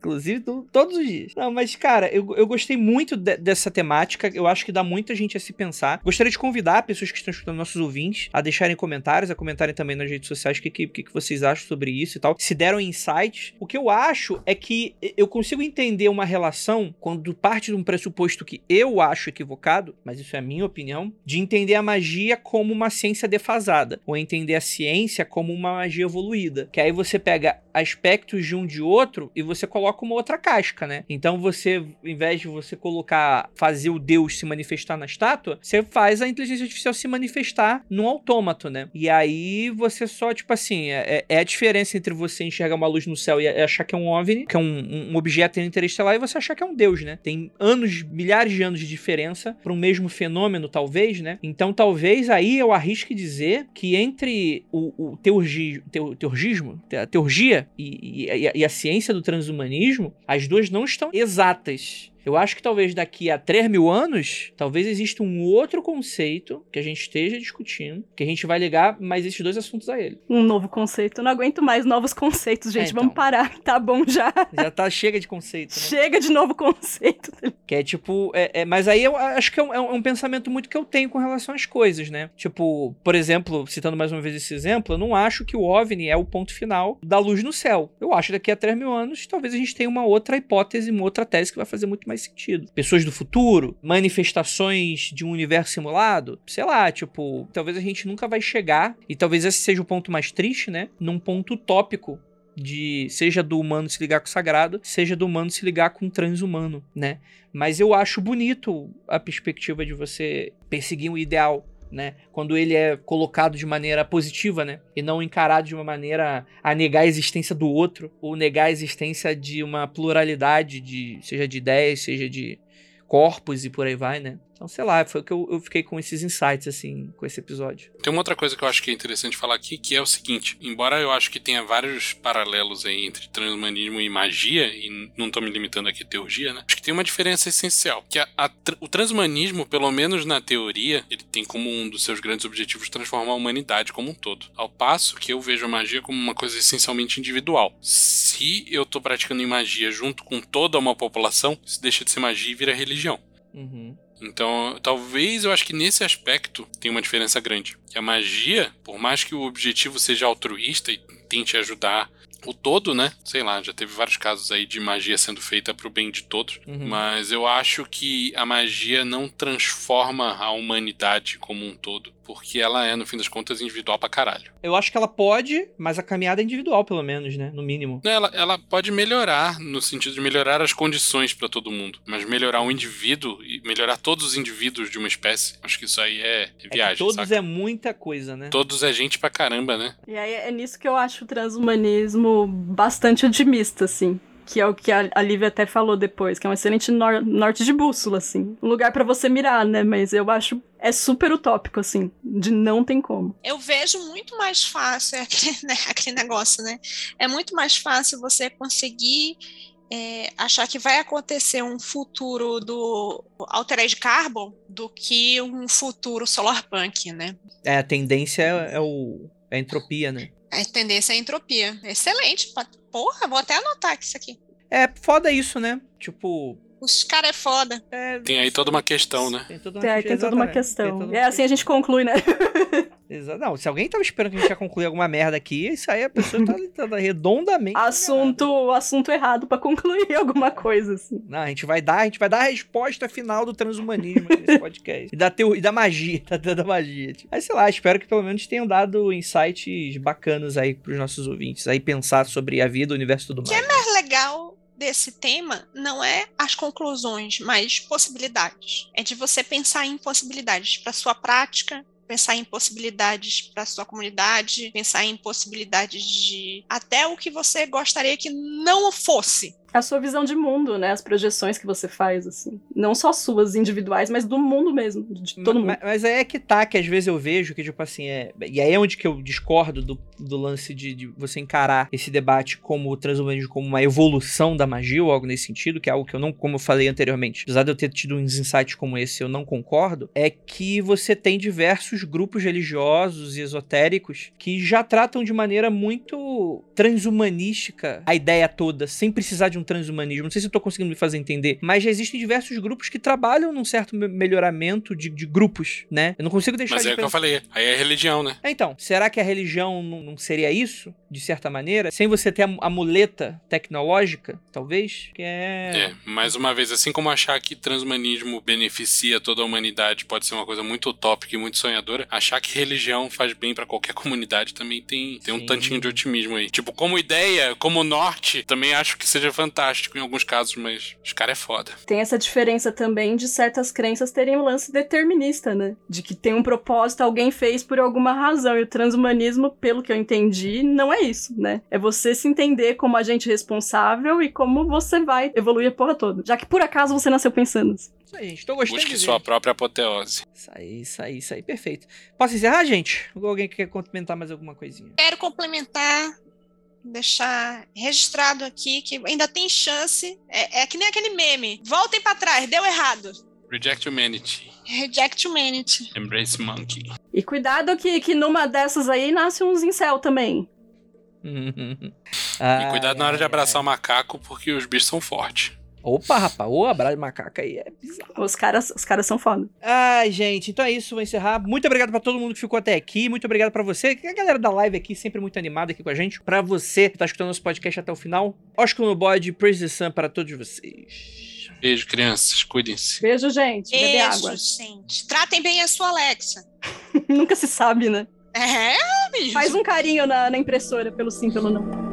Inclusive, to- todos os dias. Não, mas, cara, eu, eu gostei muito de- dessa temática. Eu acho que dá muita gente a se pensar. Gostaria de convidar pessoas que estão escutando nossos ouvintes a deixarem comentários, a comentarem também nas redes sociais o que, que que vocês acham sobre isso e tal. Se deram insights. O que eu acho é que eu consigo entender uma relação quando parte de um pressuposto que eu acho equivocado, mas isso é a minha opinião, de entender a magia como uma ciência defasada, ou entender a ciência como uma magia evoluída. Que aí você pega aspectos de um de outro e você coloca uma outra casca, né? Então você, em vez de você colocar, fazer o Deus se manifestar na estátua, você faz a inteligência artificial se manifestar num autômato, né? E aí você só, tipo assim, é, é a diferença entre você enxergar uma luz no céu e achar que é um OVNI, que é um, um objeto interestelar, e você achar que é um Deus, né? Tem anos, milhares de anos de diferença para um mesmo fenômeno, talvez, né? Então talvez aí eu arrisque dizer que entre o, o teurgi, teu, teurgismo, a teurgia e, e, a, e a ciência do transhumanismo, as duas não estão exatas. Eu acho que talvez daqui a 3 mil anos, talvez exista um outro conceito que a gente esteja discutindo, que a gente vai ligar mais esses dois assuntos a ele. Um novo conceito. Eu não aguento mais novos conceitos, gente. É, então. Vamos parar. Tá bom já. Já tá chega de conceito, né? Chega de novo conceito. Que é tipo. É, é- mas aí eu acho que é um, é um- é um pensamento muito que eu tenho com relação às coisas, né? Tipo, por exemplo, citando mais uma vez esse exemplo, eu não acho que o OVNI é o ponto final da luz no céu. Eu acho que daqui a 3 mil anos, talvez a gente tenha uma outra hipótese, uma outra tese que vai fazer muito mais sentido. Pessoas do futuro, manifestações de um universo simulado, sei lá, tipo, talvez a gente nunca vai chegar, e talvez esse seja o ponto mais triste, né? Num ponto utópico de seja do humano se ligar com o sagrado, seja do humano se ligar com o transhumano, né? Mas eu acho bonito a perspectiva de você perseguir um ideal, né? Quando ele é colocado de maneira positiva, né? E não encarado de uma maneira a negar a existência do outro, ou negar a existência de uma pluralidade de, seja de ideias, seja de corpos e por aí vai, né? Então, sei lá, foi o que eu, eu fiquei com esses insights, assim, com esse episódio. Tem uma outra coisa que eu acho que é interessante falar aqui, que é o seguinte: embora eu acho que tenha vários paralelos aí entre transhumanismo e magia, e não tô me limitando aqui a teurgia, né? Acho que tem uma diferença essencial. Que a, a, o transhumanismo, pelo menos na teoria, ele tem como um dos seus grandes objetivos transformar a humanidade como um todo. Ao passo que eu vejo a magia como uma coisa essencialmente individual. Se eu tô praticando magia junto com toda uma população, isso deixa de ser magia e vira religião. Uhum. Então, talvez eu acho que nesse aspecto tem uma diferença grande. Que a magia, por mais que o objetivo seja altruísta e tente ajudar o todo, né? Sei lá, já teve vários casos aí de magia sendo feita pro bem de todos. Uhum. Mas eu acho que a magia não transforma a humanidade como um todo. Porque ela é, no fim das contas, individual pra caralho. Eu acho que ela pode, mas a caminhada é individual, pelo menos, né? No mínimo. Ela, ela pode melhorar, no sentido de melhorar as condições para todo mundo. Mas melhorar um indivíduo e melhorar todos os indivíduos de uma espécie, acho que isso aí é, É viagem. que todos saca? é muita coisa, né? Todos é gente pra caramba, né? E aí é nisso que eu acho o transhumanismo bastante otimista, assim. Que é o que a Lívia até falou depois, que é um excelente nor- norte de bússola, assim. Um lugar pra você mirar, né? Mas eu acho é super utópico, assim, de não tem como. eu vejo muito mais fácil é aquele, né, aquele negócio, né? É muito mais fácil você conseguir é, achar que vai acontecer um futuro do Altered Carbon do que um futuro solarpunk, né? É, a tendência é, é o, é a entropia, né? A tendência é a entropia. Excelente. Porra, vou até anotar aqui isso aqui. É foda isso, né? Tipo. Os caras é foda. é- Tem aí toda uma questão, né? Tem toda tem toda uma questão. tem toda uma É assim a gente conclui, né? Exa- Não, se alguém tava esperando que a gente ia concluir alguma merda aqui, isso aí a pessoa tá, tá redondamente. assunto, assunto errado pra concluir alguma coisa, assim. Não, a gente vai dar, a gente vai dar a resposta final do transhumanismo nesse podcast. e, da teo, e da magia, da, da- da magia. Tipo. Mas sei lá, espero que pelo menos tenham dado insights bacanas aí pros nossos ouvintes. Aí pensar sobre a vida, o universo e tudo mais. O legal desse tema não é as conclusões, mas possibilidades. É de você pensar em possibilidades para sua prática, pensar em possibilidades para sua comunidade, pensar em possibilidades de até o que você gostaria que não fosse. A sua visão de mundo, né? As projeções que você faz, assim. Não só suas individuais, mas do mundo mesmo. De todo mundo. Mas, mas aí é que tá, que às vezes eu vejo que, tipo assim, é. E aí é onde que eu discordo do, do lance de, de você encarar esse debate como o transhumanismo como uma evolução da magia ou algo nesse sentido, que é algo que eu não, como eu falei anteriormente, apesar de eu ter tido uns insights como esse, eu não concordo, é que você tem diversos grupos religiosos e esotéricos que já tratam de maneira muito transhumanística a ideia toda, sem precisar de um transhumanismo. Não sei se eu tô conseguindo me fazer entender, mas já existem diversos grupos que trabalham num certo me- melhoramento de, de grupos, né? Eu não consigo deixar Mas de é o que eu falei. Aí é religião, né? É, Então, será que a religião não, não seria isso, de certa maneira? Sem você ter a, muleta tecnológica, talvez? Que é. É, mais uma vez, assim como achar que transhumanismo beneficia toda a humanidade pode ser uma coisa muito utópica e muito sonhadora, achar que religião faz bem pra qualquer comunidade também tem, tem um tantinho de otimismo aí. Tipo, como ideia, como norte, também acho que seja fantástico em alguns casos, mas os caras é foda. Tem essa diferença também de certas crenças terem um lance determinista, né? De que tem um propósito, alguém fez por alguma razão. E o transhumanismo, pelo que eu entendi, não é isso, né? É você se entender como agente responsável e como você vai evoluir a porra toda. Já que por acaso você nasceu pensando. assim. Isso aí, gente. Tô gostando Busque de sua própria apoteose. Isso aí, isso aí, isso aí. Perfeito. Posso encerrar, gente? Ou alguém quer comentar mais alguma coisinha? Quero complementar, deixar registrado aqui que ainda tem chance. É, é que nem aquele meme. Voltem para trás, deu errado. Reject humanity. Reject humanity. Embrace monkey. E cuidado que, que numa dessas aí nasce uns incel também. e cuidado na hora de abraçar o macaco, porque os bichos são fortes. Opa, rapaz, o abraço de macaca aí é bizarro. Os caras, os caras são foda. Ai, gente, então é isso, vou encerrar. Muito obrigado pra todo mundo que ficou até aqui. Muito obrigado pra você, que a galera da live aqui, sempre muito animada aqui com a gente. Pra você que tá escutando nosso podcast até o final. Oscar no bode, Praise the Sun para todos vocês. Beijo, crianças. Cuidem-se. Beijo, gente. Beijo, água. gente. Tratem bem a sua Alexa. Nunca se sabe, né? É, bicho. Faz um carinho na, na impressora, pelo sim, pelo não.